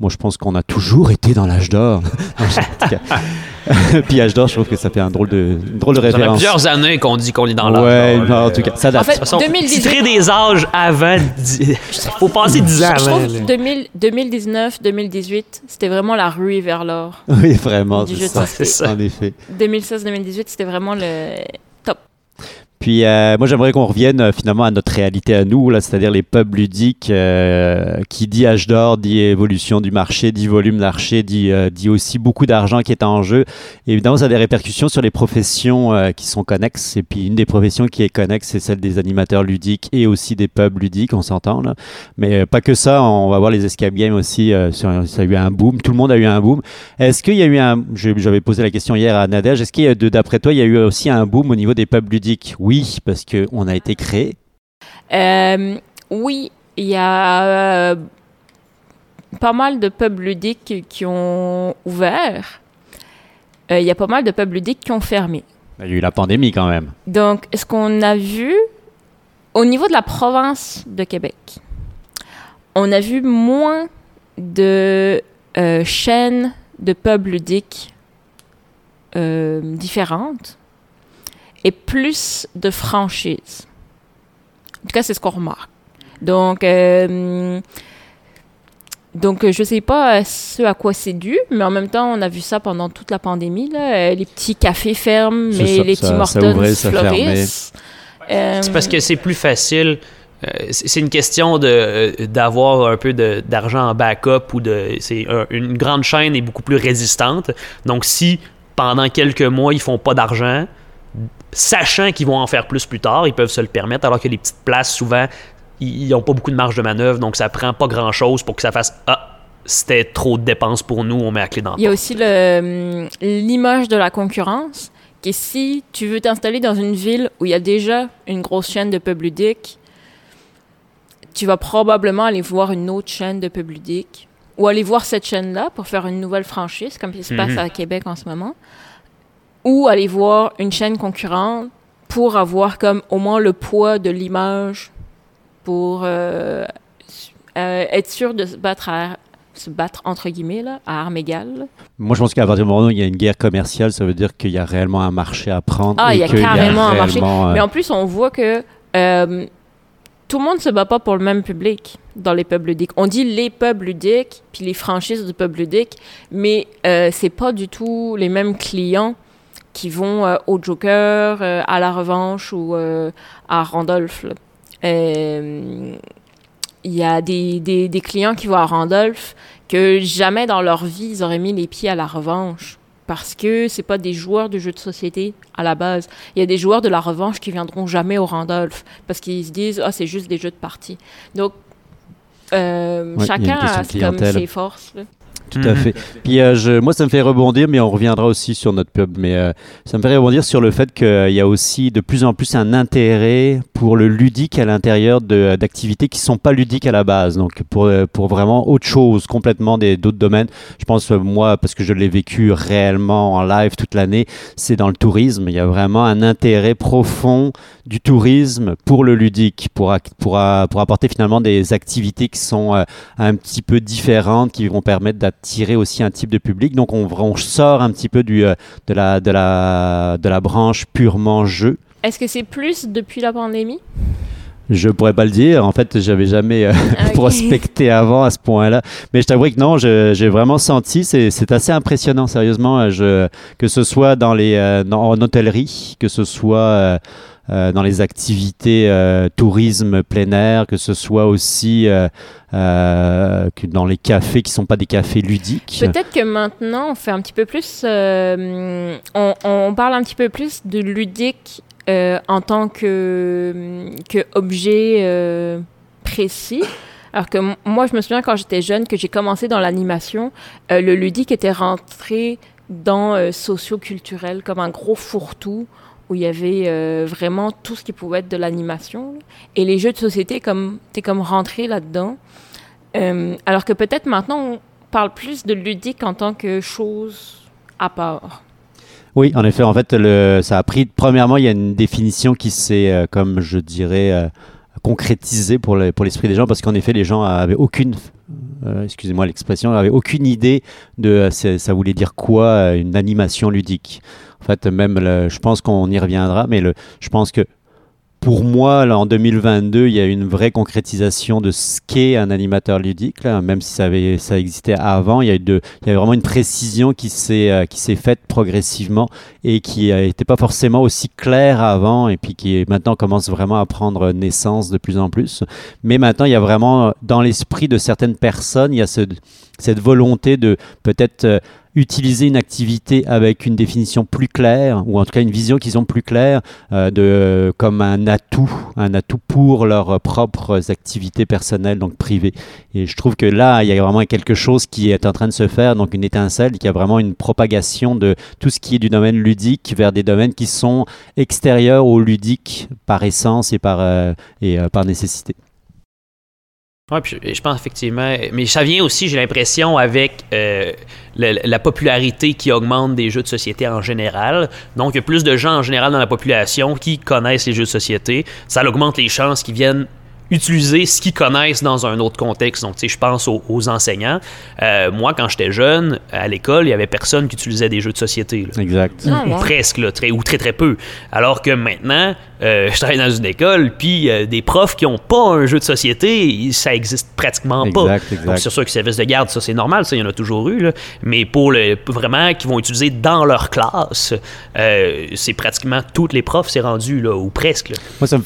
Moi, je pense qu'on a toujours été dans l'âge d'or. Non, <laughs> je- en tout cas. Puis âge d'or, je trouve que ça fait un drôle de, une drôle de Ça fait référence. plusieurs années qu'on dit qu'on est dans l'âge. Ouais, non, là. en tout cas, ça En date. fait, De toute façon, 2018. titrer des âges avant. <laughs> Faut passer 10 ans Je avant. trouve là. 2000 2019, 2018, c'était vraiment la ruée vers l'or. <laughs> oui, vraiment, c'est ça. Ça. En effet. 2016-2018, c'était vraiment le. Puis euh, moi j'aimerais qu'on revienne euh, finalement à notre réalité à nous, là, c'est-à-dire les pubs ludiques. euh, qui dit âge d'or dit évolution du marché, dit volume de marché, dit, euh, dit aussi beaucoup d'argent qui est en jeu. Évidemment, ça a des répercussions sur les professions euh, qui sont connexes. Et puis une des professions qui est connexe, c'est celle des animateurs ludiques et aussi des pubs ludiques, on s'entend là. Mais pas que ça, on va voir les escape games aussi. sur- ça a eu un boom, tout le monde a eu un boom. Est-ce qu'il y a eu un. J'avais posé la question hier à Nadège. Est-ce qu'il y a, d'après toi, il y a eu aussi un boom au niveau des pubs ludiques? Parce qu'on a été créé. Euh, oui, il y a euh, pas mal de pubs ludiques qui ont ouvert. Euh, Il y a pas mal de pubs ludiques qui ont fermé. Il y a eu la pandémie quand même. Donc, ce qu'on a vu au niveau de la province de Québec, on a vu moins de chaînes de pubs ludiques différentes et plus de franchises. En tout cas, c'est ce qu'on remarque. Donc, euh, donc, euh, je sais pas euh, ce à quoi c'est dû, mais en même temps, on a vu ça pendant toute la pandémie. Là. Les petits cafés ferment, mais ça, les ça- Tim Hortons fleurissent. Euh, C'est parce que c'est plus facile. c'est une question de d'avoir un peu d'argent en backup ou de c'est un- une grande chaîne est beaucoup plus résistante. Donc si pendant quelques mois ils font pas d'argent, sachant qu'ils vont en faire plus plus tard, ils peuvent se le permettre. Alors que les petites places souvent ils n'ont pas beaucoup de marge de manœuvre, donc ça prend pas grand chose pour que ça fasse ah c'était trop de dépenses pour nous, on met la clé dans le Il y a aussi hum, l'image de la concurrence, qui est si tu veux t'installer dans une ville où il y a déjà une grosse chaîne de pubs ludiques, tu vas probablement aller voir une autre chaîne de pubs ludiques, ou aller voir cette chaîne-là pour faire une nouvelle franchise, comme il se passe Mhm. à Québec en ce moment, ou aller voir une chaîne concurrente pour avoir comme au moins le poids de l'image pour euh, euh, être sûr de se battre à se battre entre guillemets là, à armes égales. Moi, je pense qu'à partir du moment où il y a une guerre commerciale, ça veut dire qu'il y a réellement un marché à prendre. Ah, il y a carrément un marché. euh, Mais en plus, on voit que euh, tout le monde se bat pas pour le même public dans les pubs ludiques. On dit les pubs ludiques, puis les franchises de pubs ludiques, mais euh, c'est pas du tout les mêmes clients qui vont euh, au Joker, euh, à la revanche ou euh, à Randolph. Il y a des, des, des clients qui vont à Randolph que jamais dans leur vie ils auraient mis les pieds à la revanche parce que c'est pas des joueurs de jeux de société à la base. Il y a des joueurs de la revanche qui viendront jamais au Randolph parce qu'ils se disent ah c'est juste des jeux de partie. Donc Ouais, a chacun a comme ses forces. là. Tout à Mhm. fait. Puis euh, je- moi, ça me fait rebondir, mais on reviendra aussi sur notre pub. Mais euh, ça me fait rebondir sur le fait qu'il y a aussi de plus en plus un intérêt pour le ludique à l'intérieur de- d'activités qui sont pas ludiques à la base. Donc pour, euh, pour vraiment autre chose, complètement d'autres domaines. Je pense, euh, moi, parce que je l'ai vécu réellement en live toute l'année, c'est dans le tourisme. Il y a vraiment un intérêt profond du tourisme pour le ludique, pour, pour, pour apporter finalement des activités qui sont euh, un petit peu différentes, qui vont permettre d'attirer aussi un type de public. Donc on, on sort un petit peu du, euh, de, la, de, la, de la branche purement jeu. Est-ce que c'est plus depuis la pandémie? Je pourrais pas le dire. En fait, j'avais jamais euh, Ah, <laughs> prospecté avant à ce point-là. Mais je t'avoue que non, j'ai vraiment senti, c'est assez impressionnant, sérieusement, je, que ce soit dans les, euh, en hôtellerie, que ce soit euh, dans les activités euh, tourisme plein air, que ce soit aussi euh, dans les cafés qui sont pas des cafés ludiques. Peut-être que maintenant, on fait un petit peu plus. on, parle un petit peu plus de ludique en tant que, que objet précis. Alors que moi, je me souviens quand j'étais jeune, que j'ai commencé dans l'animation, le ludique était rentré dans socio-culturel comme un gros fourre-tout où il y avait euh, vraiment tout ce qui pouvait être de l'animation. Et les jeux de société, comme t'es comme rentré là-dedans. Euh, alors que peut-être maintenant, on parle plus de ludique en tant que chose à part. Oui, en effet, en fait, ça a pris. Premièrement, il y a une définition qui s'est, euh, comme je dirais, concrétisée pour le- pour l'esprit des gens, parce qu'en effet, les gens avaient aucune, excusez-moi l'expression, avaient aucune idée de euh, ça voulait dire quoi une animation ludique. En fait, même, je pense qu'on y reviendra, mais je pense que pour moi, en 2022, il y a une vraie concrétisation de ce qu'est un animateur ludique, là, même si ça, existait avant. Il y, a eu vraiment une précision qui s'est euh, faite progressivement et qui n'était pas forcément aussi claire avant et puis qui maintenant commence vraiment à prendre naissance de plus en plus. Mais maintenant, il y a vraiment, dans l'esprit de certaines personnes, il y a ce- cette volonté de peut-être euh, utiliser une activité avec une définition plus claire, ou en tout cas une vision qu'ils ont plus claire, euh, de, comme un atout, un atout pour leurs propres activités personnelles, donc privées. Et je trouve que là, il y a vraiment quelque chose qui est en train de se faire, donc une étincelle, qui a vraiment une propagation de tout ce qui est du domaine ludique vers des domaines qui sont extérieurs au ludique par essence et par, euh, et, euh, par nécessité. Ouais, puis je, pense effectivement, mais ça vient aussi, j'ai l'impression, avec euh, la, la popularité qui augmente des jeux de société en général. Donc, il y a plus de gens en général dans la population qui connaissent les jeux de société. Ça augmente les chances qu'ils viennent utiliser ce qu'ils connaissent dans un autre contexte. Donc, tu sais, je pense aux, aux enseignants. Euh, moi, quand j'étais jeune, à l'école, il y avait personne qui utilisait des jeux de société. là. Exact. Ah, ouais. Presque, là, très, ou très très peu. Alors que maintenant, euh, je travaille dans une école, puis euh, des profs qui n'ont pas un jeu de société, ça existe pratiquement pas. Exact, exact. Donc, c'est sûr que service de garde, ça c'est normal, ça il y en a toujours eu. là. Mais pour le vraiment qu'ils vont utiliser dans leur classe, euh, c'est pratiquement toutes les profs, c'est rendu là, ou presque. là. Moi, ça me,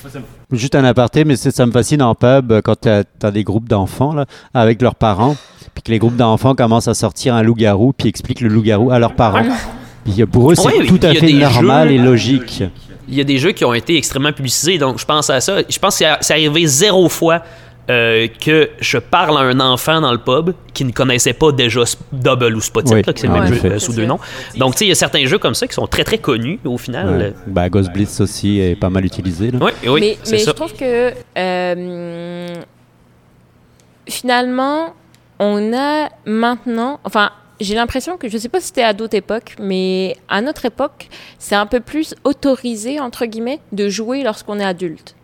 juste un aparté, mais ça me fascine en pub euh, quand tu as, des groupes d'enfants là, avec leurs parents, puis que les groupes d'enfants commencent à sortir un loup-garou, puis expliquent le loup-garou à leurs parents. Puis euh, pour eux, c'est tout à fait normal jeux- et logique. Il y a des jeux qui ont été extrêmement publicisés, donc je pense à ça. Je pense que c'est arrivé zéro fois euh, que je parle à un enfant dans le pub qui ne connaissait pas déjà Double ou Spotted, Oui, là, que c'est le même effet. jeu euh, sous deux noms. Donc, tu sais, il y a certains jeux comme ça qui sont très très connus au final. Ouais. Bah, Ghost Blitz aussi est pas mal utilisé. là. Oui, oui, mais mais ça. je trouve que euh, finalement, on a maintenant, enfin, j'ai l'impression que je sais pas si c'était à d'autres époques, mais à notre époque, c'est un peu plus autorisé entre guillemets de jouer lorsqu'on est adulte.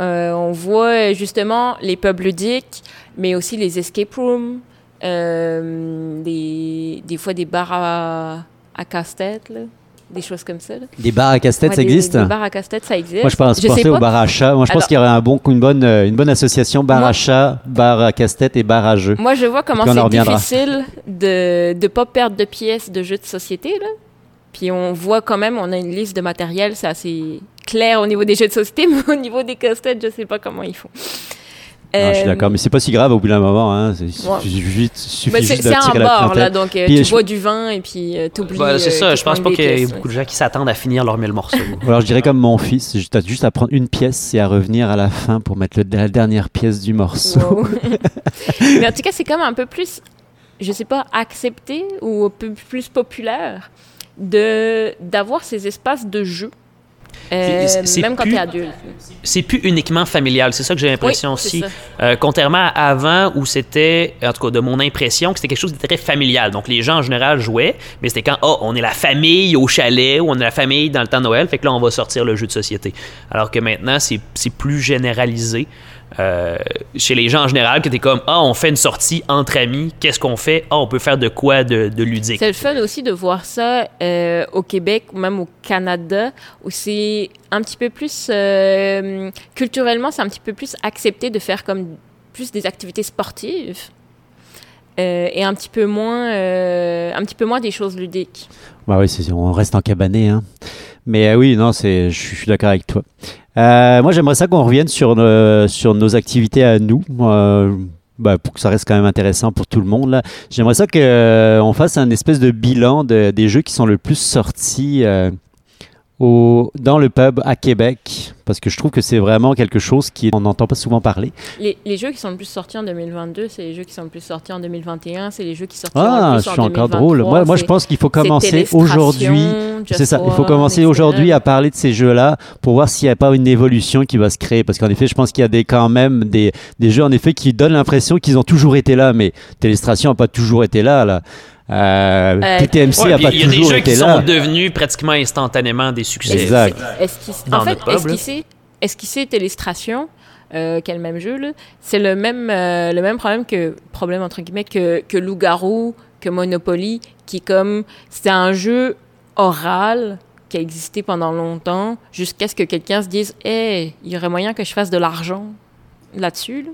Euh, on voit justement les pubs ludiques, mais aussi les escape rooms, euh, des, des fois des bars à, à casse-tête, des choses comme ça. là. Des bars à casse-tête, Ouais, ça des- existe? Des bars à casse-tête, ça existe. Moi, je pense sais penser au pas. bar à chat. Moi, je pense qu'il y aurait un bon, une, bonne, euh, une bonne association bar Moi- à chat, bar à casse-tête et bar à jeu. Moi, je vois comment c'est difficile de ne pas perdre de pièces de jeux de société. Là. Puis on voit quand même, on a une liste de matériel, c'est assez clair au niveau des jeux de société, <laughs> mais au niveau des casse-têtes, je sais pas comment ils font. Je suis Euh, d'accord, mais c'est pas si grave au bout d'un moment. Hein. C'est- Ouais. suffit juste, suffit c'est juste c'est un bar, là, donc euh, Puis, tu je- bois du vin et puis euh, t'oublies. Voilà, c'est euh, ça. qu'ils Je pense pas qu'il y ait beaucoup de gens qui s'attendent à finir leur mille morceaux. <laughs> Ou alors je dirais comme mon fils, tu as juste à prendre une pièce et à revenir à la fin pour mettre le- la dernière pièce du morceau. Wow. <laughs> Mais en tout cas, c'est comme un peu plus, je sais pas, accepté ou un peu plus populaire de d'avoir ces espaces de jeu. Euh, C'est- même quand plus- t'es adulte. C'est plus uniquement familial. C'est ça que j'ai l'impression Oui, aussi. Euh, contrairement à avant où c'était, en tout cas de mon impression, que c'était quelque chose de très familial. Donc les gens en général jouaient, mais c'était quand, oh, on est la famille au chalet ou on est la famille dans le temps de Noël, fait que là on va sortir le jeu de société. Alors que maintenant c'est c'est plus généralisé. Euh, chez les gens en général, que t'es comme, ah, on fait une sortie entre amis, qu'est-ce qu'on fait? Ah, on peut faire de quoi de, de ludique? C'est le fun aussi de voir ça euh, au Québec ou même au Canada, où c'est un petit peu plus euh, culturellement, c'est un petit peu plus accepté de faire comme plus des activités sportives euh, et un petit peu moins, euh, un petit peu moins des choses ludiques. Bah oui, c'est- on reste en cabané. Hein. Mais euh, oui, non, c'est, je suis d'accord avec toi. Euh, moi, j'aimerais ça qu'on revienne sur, nos- sur nos activités à nous. euh, bah, pour que ça reste quand même intéressant pour tout le monde. J'aimerais ça qu'on fasse un espèce de bilan de- des jeux qui sont le plus sortis euh, au, dans le pub à Québec. Parce que je trouve que c'est vraiment quelque chose qui on n'entend pas souvent parler. Les, les jeux qui sont le plus sortis en 2022, c'est les jeux qui sont le plus sortis en 2021, c'est les jeux qui sortiront Ah, le je plus en suis encore 2023, drôle. Moi, moi je pense qu'il faut commencer aujourd'hui. C'est ça, il faut commencer aujourd'hui à parler de ces jeux-là pour voir s'il n'y a pas une évolution qui va se créer. Parce qu'en effet, je pense qu'il y a des, quand même des, des jeux en effet qui donnent l'impression qu'ils ont toujours été là, mais Télestration n'a pas toujours été là. là. Euh, Euh, TTMC Ouais, puis pas il y a des toujours jeux été qui là. sont devenus pratiquement instantanément des succès. Exact. Esquisser- Dans en fait, là. esquisser, esquisser Télestration, euh, qui est le même jeu, là, c'est le même, euh, le même problème que, problème entre guillemets, que, que Loup-Garou, que Monopoly, qui est comme, c'était un jeu oral qui a existé pendant longtemps, jusqu'à ce que quelqu'un se dise, hey, il y aurait moyen que je fasse de l'argent là-dessus. là?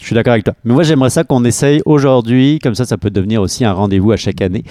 Je suis d'accord avec toi. Mais moi, j'aimerais ça qu'on essaye aujourd'hui, comme ça, ça peut devenir aussi un rendez-vous à chaque année,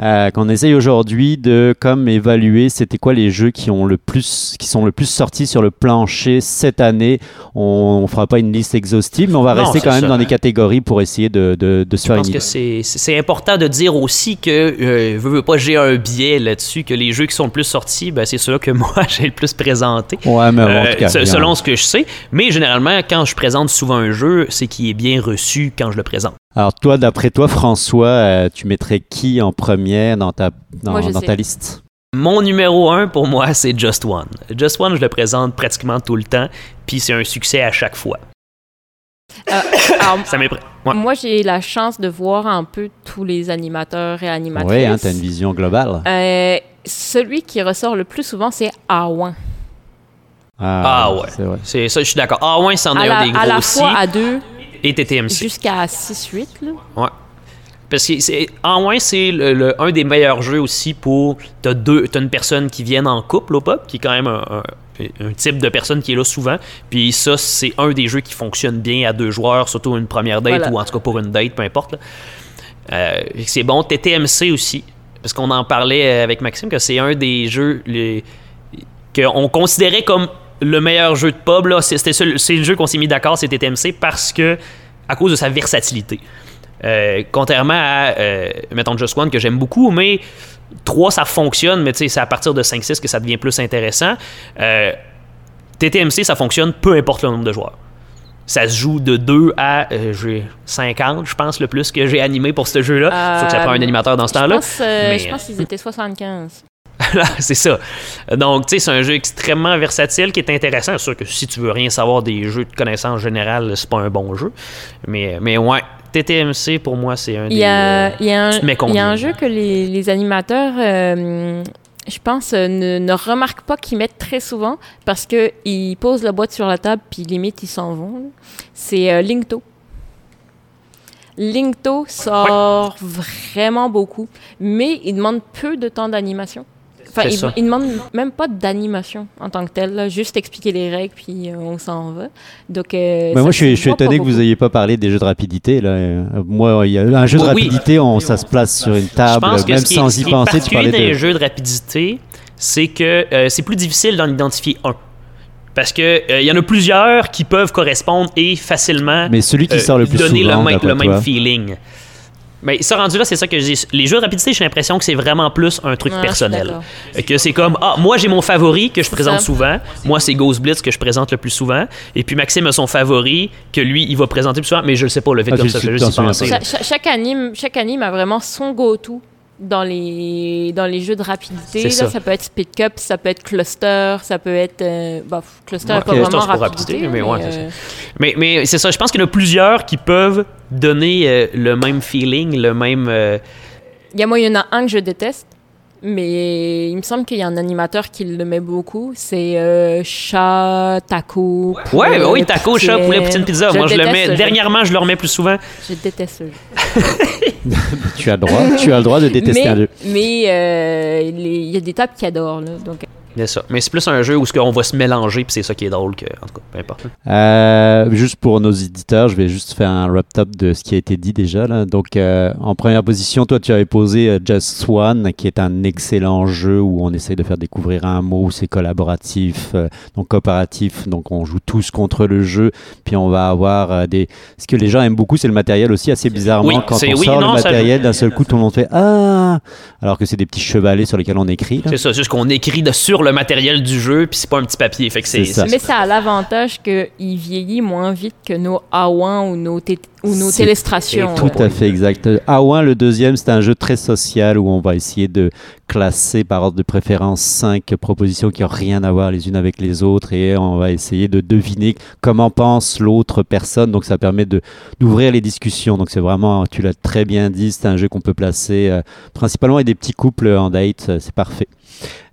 euh, qu'on essaye aujourd'hui de comme évaluer c'était quoi les jeux qui ont le plus, qui sont le plus sortis sur le plancher cette année. On, on fera pas une liste exhaustive, mais on va Non, rester quand même ça. dans des catégories pour essayer de, de, de se Je faire une pense que c'est important de dire aussi que, euh, veux, veux pas, j'ai un biais là-dessus, que les jeux qui sont le plus sortis, ben, c'est ceux-là que <laughs> moi j'ai le plus présenté. Ouais, mais en Euh, tout cas, selon ce que je sais. Mais généralement, quand je présente souvent un jeu, c'est qu'il est bien reçu quand je le présente. Alors toi, d'après toi, François, euh, tu mettrais qui en première dans ta, dans, Moi, ta liste? Mon numéro un pour moi, c'est Just One. Just One, je le présente pratiquement tout le temps, puis c'est un succès à chaque fois. Euh, <coughs> alors, Ça m'est prêt. Ouais. Moi, j'ai la chance de voir un peu tous les animateurs et animatrices. Oui, hein, tu as une vision globale. Euh, celui qui ressort le plus souvent, c'est Aouin. Ah ouais. C'est ça, je suis d'accord. Ah ouais, c'en À est la, un des à gros la aussi. fois à deux, Et TTMC. jusqu'à 6-8. là. Ouais. Parce que c'est, en moins, c'est le, le- un des meilleurs jeux aussi pour. T'as deux, t'as une personne qui vient en couple au pop, qui est quand même un, un- un type de personne qui est là souvent. Puis ça, c'est un des jeux qui fonctionne bien à deux joueurs, surtout une première date Voilà. ou en tout cas pour une date, peu importe. Euh, c'est bon. TTMC aussi. Parce qu'on en parlait avec Maxime, que c'est un des jeux les, qu'on considérait comme le meilleur jeu de pub. Là. C'était c'est le jeu qu'on s'est mis d'accord, c'est TTMC, parce que à cause de sa versatilité. Euh, contrairement à, euh, mettons, Just One, que j'aime beaucoup, mais 3, ça fonctionne, mais c'est à partir de 5-6 que ça devient plus intéressant. Euh, TTMC, ça fonctionne peu importe le nombre de joueurs. Ça se joue de 2 à j'ai 50, je pense, le plus que j'ai animé pour ce jeu-là. Sauf que ça prend un animateur dans ce temps-là. mais, je pense qu'ils étaient 75. <laughs> c'est ça. Donc, tu sais, c'est un jeu extrêmement versatile qui est intéressant. C'est sûr que si tu veux rien savoir des jeux de connaissance générale, c'est pas un bon jeu. Mais, mais ouais, TTMC, pour moi, c'est un Il des... y a, euh, il y a un, il y a un jeu que les, les animateurs, euh, je pense, euh, ne, ne remarquent pas qu'ils mettent très souvent parce qu'ils posent la boîte sur la table puis limite ils s'en vont. C'est euh, Linkto. Linkto sort vraiment beaucoup, mais il demande peu de temps d'animation. Enfin, il, il demande même pas d'animation en tant que tel, là, juste expliquer les règles puis euh, on s'en va. Donc, euh, moi, je suis, je suis étonné que vous n'ayez pas parlé des jeux de rapidité. Là. Euh, Moi, il y a un jeu de Oui, oui. rapidité, on, ça se place sur une Je table, même ce qui est, sans ce y qui est penser, tu particulier parlais dans les de... jeux de rapidité, c'est que euh, c'est plus difficile d'en identifier un. Parce que euh, il y en a plusieurs qui peuvent correspondre et facilement Mais celui qui euh, sort le plus donner souvent, le, même- d'après le même toi? feeling. Mais ça rendu là, c'est ça que j'ai. Les jeux de rapidité, j'ai l'impression que c'est vraiment plus un truc suis personnel. Que c'est comme, ah, moi j'ai mon favori que je présente ça. souvent. Moi, c'est Ghost Blitz que je présente le plus souvent. Et puis Maxime a son favori que lui, il va présenter plus souvent, mais je le sais pas, le fait Ah, comme ça, je juste cha- chaque, anime, chaque anime a vraiment son go-to dans les, dans les jeux de rapidité. Là, ça. peut être Speed Cup, ça peut être Cluster, ça peut être. euh, bah, Cluster Ouais, pas Cluster, vraiment rapidité. rapidité, mais ouais, euh, Mais, mais c'est ça, je pense qu'il y en a plusieurs qui peuvent donner euh, le même feeling, le même. euh, Il y a moi, il y en a un que je déteste, mais il me semble qu'il y a un animateur qui le met beaucoup. C'est euh, chat, taco. Ouais, poulet, bah oui, taco, chat, poulet, poutine, pizza. Moi, je le mets. jeu. Dernièrement, je le remets plus souvent. Je déteste ce jeu. <laughs> Tu as le droit, tu as le droit de détester mais un jeu. mais euh, il y a des tables qui adorent. Là, donc, C'est ça. Mais c'est plus un jeu où ce qu'on va se mélanger, puis c'est ça qui est drôle, que, en tout cas, peu importe. Euh, juste pour nos éditeurs, je vais juste faire un wrap-up de ce qui a été dit déjà. Là. Donc, euh, en première position, toi, tu avais posé euh, Just One, qui est un excellent jeu où on essaye de faire découvrir un mot. C'est collaboratif, euh, donc coopératif. Donc, on joue tous contre le jeu. Puis, on va avoir des. Ce que les gens aiment beaucoup, c'est le matériel aussi, assez bizarrement. Oui, quand on oui, sort non, le matériel, d'un seul coup, tout le monde fait Ah Alors que c'est des petits chevalets sur lesquels on écrit. C'est ça, c'est juste qu'on écrit de, sur le matériel du jeu, puis c'est pas un petit papier. Fait que c'est. C'est ça. c'est- Mais ça a l'avantage qu'il vieillit moins vite que nos A1 ou nos, ou nos téléstrations. Tout à fait exact. A1, le deuxième, c'est un jeu très social où on va essayer de classer par ordre de préférence cinq propositions qui n'ont rien à voir les unes avec les autres et on va essayer de deviner comment pense l'autre personne. Donc ça permet de d'ouvrir les discussions. Donc c'est vraiment, tu l'as très bien dit, c'est un jeu qu'on peut placer euh, principalement avec des petits couples en date. euh, C'est parfait.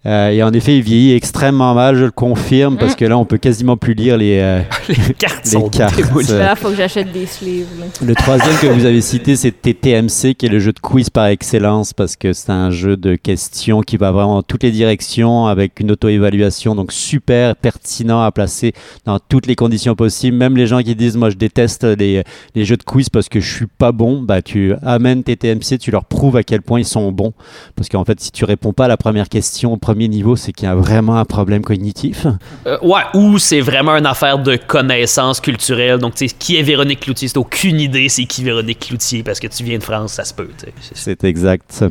Euh, et en effet, il vieillit extrêmement mal, je le confirme, parce que là, on peut quasiment plus lire les, euh, <laughs> les cartes les sont cartes. Là, il faut que j'achète des sleeves. le troisième que vous avez cité, c'est TTMC, qui est le jeu de quiz par excellence, parce que c'est un jeu de questions qui va vraiment dans toutes les directions, avec une auto-évaluation, donc super pertinent à placer dans toutes les conditions possibles. Même les gens qui disent, moi je déteste les, les jeux de quiz parce que je suis pas bon, bah tu amènes TTMC, tu leur prouves à quel point ils sont bons. Parce qu'en fait, si tu réponds pas à la première question au premier niveau, c'est qu'il y a vraiment un problème cognitif. Euh, ouais, ou c'est vraiment une affaire de connaissance culturelle. Donc, tu sais, qui est Véronique Cloutier? C'est aucune idée c'est qui Véronique Cloutier parce que tu viens de France, ça se peut. tu sais. C'est- exact.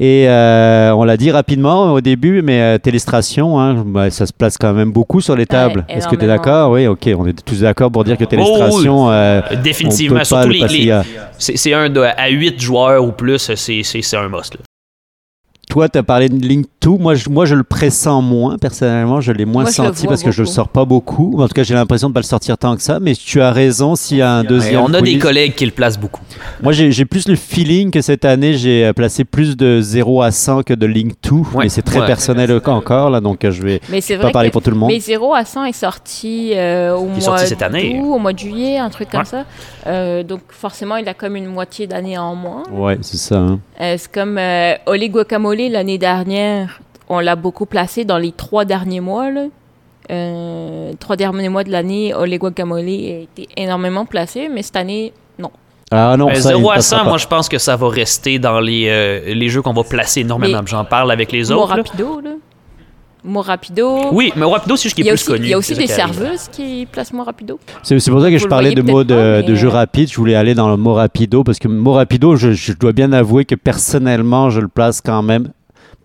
Et euh, on l'a dit rapidement au début, mais euh, Télestration, hein, bah, ça se place quand même beaucoup sur les tables. Est-ce que tu es d'accord? Oui, ok, on est tous d'accord pour dire que Télestration, euh, Euh, Définitivement. Surtout le les. à- c'est un de, à 8 joueurs ou plus, c'est un must. là. Toi, tu as parlé de Link 2. Moi je, moi, je le pressens moins, personnellement. Je l'ai moins Moi, senti parce que je le sors pas beaucoup. En tout cas, j'ai l'impression de pas le sortir tant que ça. Mais tu as raison, s'il y a un deuxième. on a des collègues qui le placent beaucoup. Moi, j'ai plus le feeling que cette année, j'ai euh, placé plus de 0 à 100 que de Link 2. Ouais, mais c'est très ouais. personnel encore, là. Donc, euh, je vais Mais pas vrai parler que pour tout le monde. mais 0 à 100 est sorti euh, au est mois sorti cette année. au mois de juillet, un truc comme Ouais. ça. Euh, donc forcément, il a comme une moitié d'année en moins. Ouais, c'est ça. hein. Euh, c'est comme euh, Oli Guacamole l'année dernière. On l'a beaucoup placé dans les trois derniers mois. Là. Euh, trois derniers mois de l'année, Oli Guacamole a été énormément placé, mais cette année, non. Ah non, ça, il 0 à passera 100, pas. moi je pense que ça va rester dans les, euh, les jeux qu'on va placer énormément. J'en parle avec les autres. là. Rapido, là. Mo Rapido. Oui, mais Rapido, c'est juste qui Il y est a plus aussi, connu. il y a aussi des serveuses qui placent Mo Rapido. C'est pour ça que Vous je parlais de mots de, de jeu rapide. Je voulais aller dans le mot rapido parce que mot rapido, je, je dois bien avouer que personnellement, je le place quand même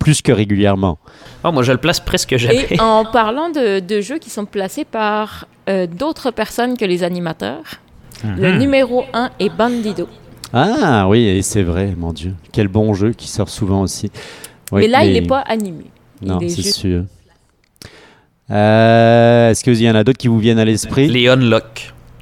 plus que régulièrement. Ah, moi je le place presque jamais. Et en parlant de, de jeux qui sont placés par euh, d'autres personnes que les animateurs, Mhm. le numéro 1 est Bandido. Ah oui, et c'est vrai, mon Dieu. Quel bon jeu qui sort souvent aussi. Oui, mais là, il n'est pas animé. Non, il est c'est juste- sûr. Euh, Est-ce qu'il y en a d'autres qui vous viennent à l'esprit? Les...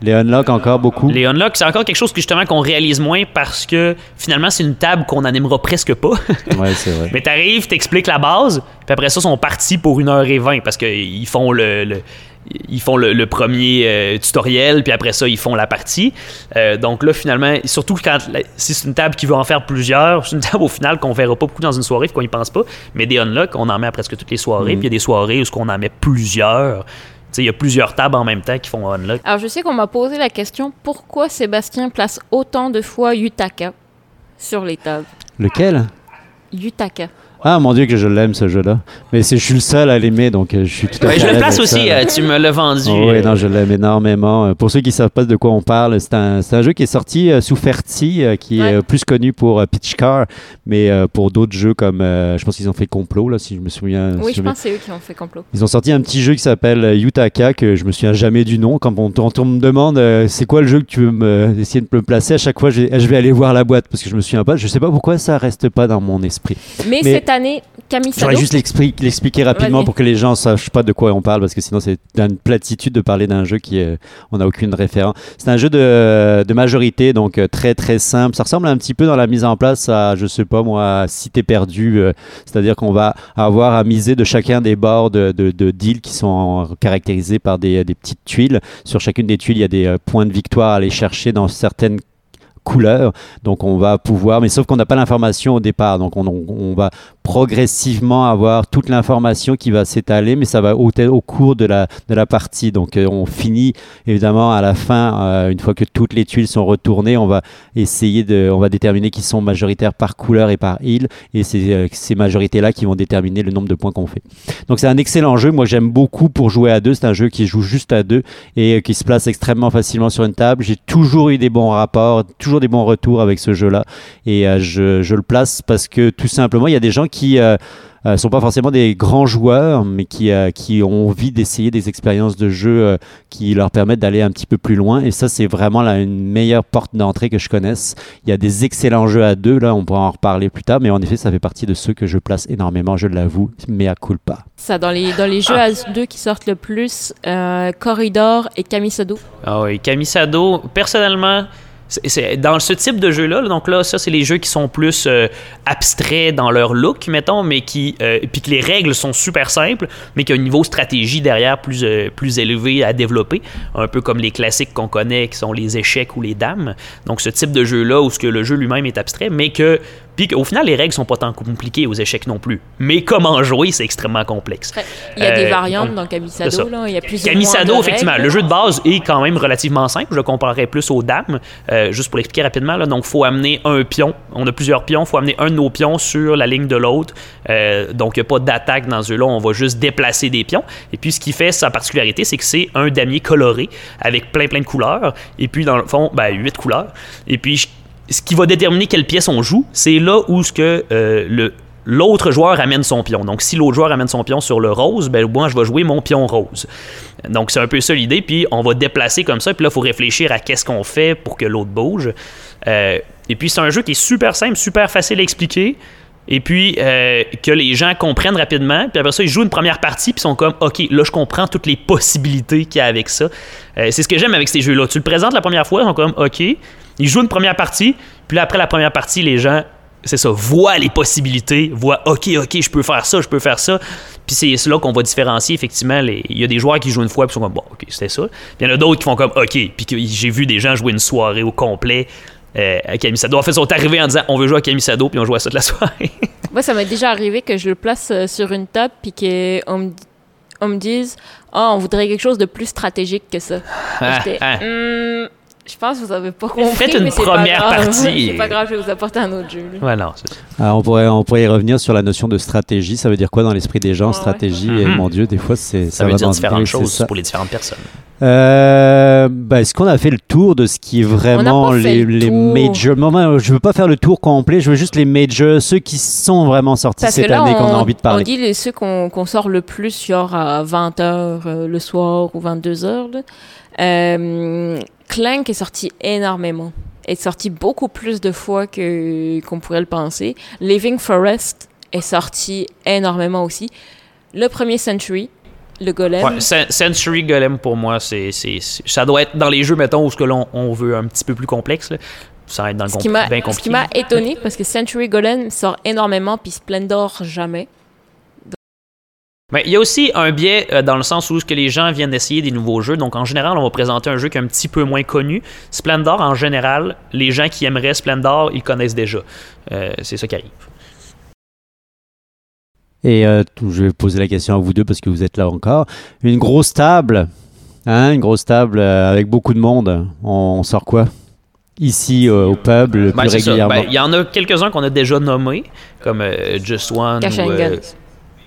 Les unlock. unlock encore beaucoup Les unlock, c'est encore quelque chose que justement qu'on réalise moins parce que finalement c'est une table qu'on animera presque pas. <laughs> Ouais, c'est vrai. Mais t'arrives, t'expliques la base, puis après ça, ils sont partis pour une heure et vingt parce qu'ils font le, le- ils font le, le premier euh, tutoriel, puis après ça, ils font la partie. Euh, donc là, finalement, surtout quand si c'est une table qui veut en faire plusieurs, c'est une table au final qu'on verra pas beaucoup dans une soirée, qu'on y pense pas. Mais des unlock, on en met à presque toutes les soirées, Mhm. puis il y a des soirées où on en met plusieurs. Tu sais, il y a plusieurs tables en même temps qui font unlock. Alors, je sais qu'on m'a posé la question pourquoi Sébastien place autant de fois Yutaka sur les tables? Lequel? Yutaka. Ah mon dieu que je l'aime ce jeu-là. Mais c'est, je suis le seul à l'aimer, donc euh, je suis tout à Ouais, fait je le place aussi, ça, euh, tu me l'as vendu. Oh, oui, euh, non, je l'aime énormément. Pour ceux qui savent pas de quoi on parle, c'est un, c'est un jeu qui est sorti sous Ferti, qui est Ouais. plus connu pour Pitch Car, mais pour d'autres jeux comme, je pense qu'ils ont fait Complot, là, si je me souviens. Oui, si je pense que c'est eux qui ont fait complot. Ils ont sorti un petit jeu qui s'appelle Yutaka, que je me souviens jamais du nom. Quand on, quand on me demande c'est quoi le jeu que tu veux me, essayer de me placer, à chaque fois je, je vais aller voir la boîte parce que je me souviens pas. Je sais pas pourquoi ça reste pas dans mon esprit. Mais, année, Camille J'aurais juste l'expli- l'expliquer rapidement pour que les gens sachent pas de quoi on parle parce que sinon c'est une platitude de parler d'un jeu qui est, on n'a aucune référence. C'est un jeu de, de majorité donc euh, très très simple. Ça ressemble un petit peu dans la mise en place à je sais pas moi Cité perdue, euh, c'est-à-dire qu'on va avoir à miser de chacun des bords de, de, de deals qui sont caractérisés par des, des petites tuiles. Sur chacune des tuiles il y a des euh, points de victoire à aller chercher dans certaines couleurs. Donc on va pouvoir, mais sauf qu'on n'a pas l'information au départ. Donc on, on- on va progressivement avoir toute l'information qui va s'étaler, mais ça va au, cours de la, de la partie. Donc euh, on finit évidemment à la fin, euh, une fois que toutes les tuiles sont retournées, on va essayer de, on va déterminer qui sont majoritaires par couleur et par île, et c'est euh, ces majorités-là qui vont déterminer le nombre de points qu'on fait. Donc c'est un excellent jeu. Moi j'aime beaucoup pour jouer à deux. C'est un jeu qui joue juste à deux et qui se place extrêmement facilement sur une table. J'ai toujours eu des bons rapports, toujours des bons retours avec ce jeu-là et je, je le place parce que tout simplement il y a des gens qui euh, euh, sont pas forcément des grands joueurs, mais qui, euh, qui ont envie d'essayer des expériences de jeu euh, qui leur permettent d'aller un petit peu plus loin. Et ça, c'est vraiment la, une meilleure porte d'entrée que je connaisse. Il y a des excellents jeux à deux, là, on pourra en reparler plus tard, mais en effet, ça fait partie de ceux que je place énormément, je l'avoue, mais à culpa. ça, dans les, dans les jeux à deux qui sortent le plus, euh, Corridor et Camille Sado. Ah oui, Kamisado, personnellement, dans ce type de jeu-là, là, donc là, ça, c'est les jeux qui sont plus euh, abstraits dans leur look, mettons, mais qui, euh, puis que les règles sont super simples, mais qu'il y a un niveau stratégie derrière plus, euh, plus élevé à développer, un peu comme les classiques qu'on connaît, qui sont les échecs ou les dames. Donc, ce type de jeu-là, où ce que le jeu lui-même est abstrait, mais que, puis qu'au final, les règles sont pas tant compliquées aux échecs non plus. Mais comment jouer, c'est extrêmement complexe. Il y a des Euh, variantes on- dans Camille c'est ça. Sado. Là. Il y a plus ou Camille moins de Sado, effectivement, règles. le jeu de base est quand même relativement simple. Je le comparerais plus aux dames. Euh, juste pour l'expliquer rapidement, là, donc faut amener un pion. On a plusieurs pions. faut amener un de nos pions sur la ligne de l'autre. Euh, donc, il n'y a pas d'attaque dans ce jeu-là. On va juste déplacer des pions. Et puis, ce qui fait sa particularité, c'est que c'est un damier coloré avec plein, plein de couleurs. Et puis, dans le fond, ben, huit couleurs. Et puis, je- ce qui va déterminer quelle pièce on joue, c'est là où ce que euh, le l'autre joueur amène son pion. Donc, si l'autre joueur amène son pion sur le rose, ben moi, je vais jouer mon pion rose. Donc, c'est un peu ça l'idée. Puis, on va déplacer comme ça. Puis là, il faut réfléchir à qu'est-ce qu'on fait pour que l'autre bouge. Euh, et puis, c'est un jeu qui est super simple, super facile à expliquer. Et puis, euh, que les gens comprennent rapidement. Puis après ça, ils jouent une première partie. Puis ils sont comme, OK, là, je comprends toutes les possibilités qu'il y a avec ça. C'est ce que j'aime avec ces jeux-là. Tu le présentes la première fois, ils sont comme, OK. Ils jouent une première partie. Puis là, après la première partie, les gens c'est ça, voit les possibilités, voit OK, OK, je peux faire ça, je peux faire ça. Puis c'est là qu'on va différencier effectivement. les- Il y a des joueurs qui jouent une fois puis sont comme bon, OK, c'était ça. Puis il y en a d'autres qui font comme OK, puis que j'ai vu des gens jouer une soirée au complet euh, à Camisado. En fait, ils sont arrivés en disant on veut jouer à Camisado, puis on joue à ça de la soirée. <laughs> Moi, ça m'est déjà arrivé que je le place euh, sur une table puis qu'on me, on me dise Ah, on voudrait quelque chose de plus stratégique que ça. Ah, Je pense que vous avez pas compris. Faites une mais c'est pas première grave. partie. <laughs> c'est pas grave, je vais vous apporter un autre jeu. là. Ouais, non, c'est ça. Alors, on, pourrait, on pourrait y revenir sur la notion de stratégie. Ça veut dire quoi dans l'esprit des gens, stratégie ouais. Et Mhm. mon Dieu, des fois, c'est, ça, Ça, veut va dire dans différentes choses ça. pour les différentes personnes. Euh, ben, est-ce qu'on a fait le tour de ce qui est vraiment On pas les, le les majors? Moi, Je veux pas faire le tour complet, je veux juste les majors, ceux qui sont vraiment sortis Parce cette là, année on, qu'on a envie de on parler. dit les ceux qu'on sort le plus, genre à 20h le soir ou 22h. Euh, Clank est sorti énormément. Est sorti beaucoup plus de fois que qu'on pourrait le penser. Living Forest est sorti énormément aussi. Le premier Century, le Golem. Ouais, Century Golem pour moi, c'est, ça doit être dans les jeux, mettons, où ce que l'on on veut un petit peu plus complexe. là. Ça va être dans le ce compl- bien ce compliqué. qui m'a étonné parce que Century Golem sort énormément puis Splendor jamais. Mais il y a aussi un biais euh, dans le sens où ce que les gens viennent d'essayer des nouveaux jeux. Donc en général, on va présenter un jeu qui est un petit peu moins connu. Splendor, en général, les gens qui aimeraient Splendor, ils connaissent déjà. Euh, c'est ça qui arrive. Et euh, je vais poser la question à vous deux parce que vous êtes là encore. Une grosse table, hein, une grosse table avec beaucoup de monde. On, on sort quoi? Ici euh, au pub le Ben, plus régulièrement. Ben, Il y en a quelques-uns qu'on a déjà nommés, comme euh, Just One. Cash ou, and euh, Guns.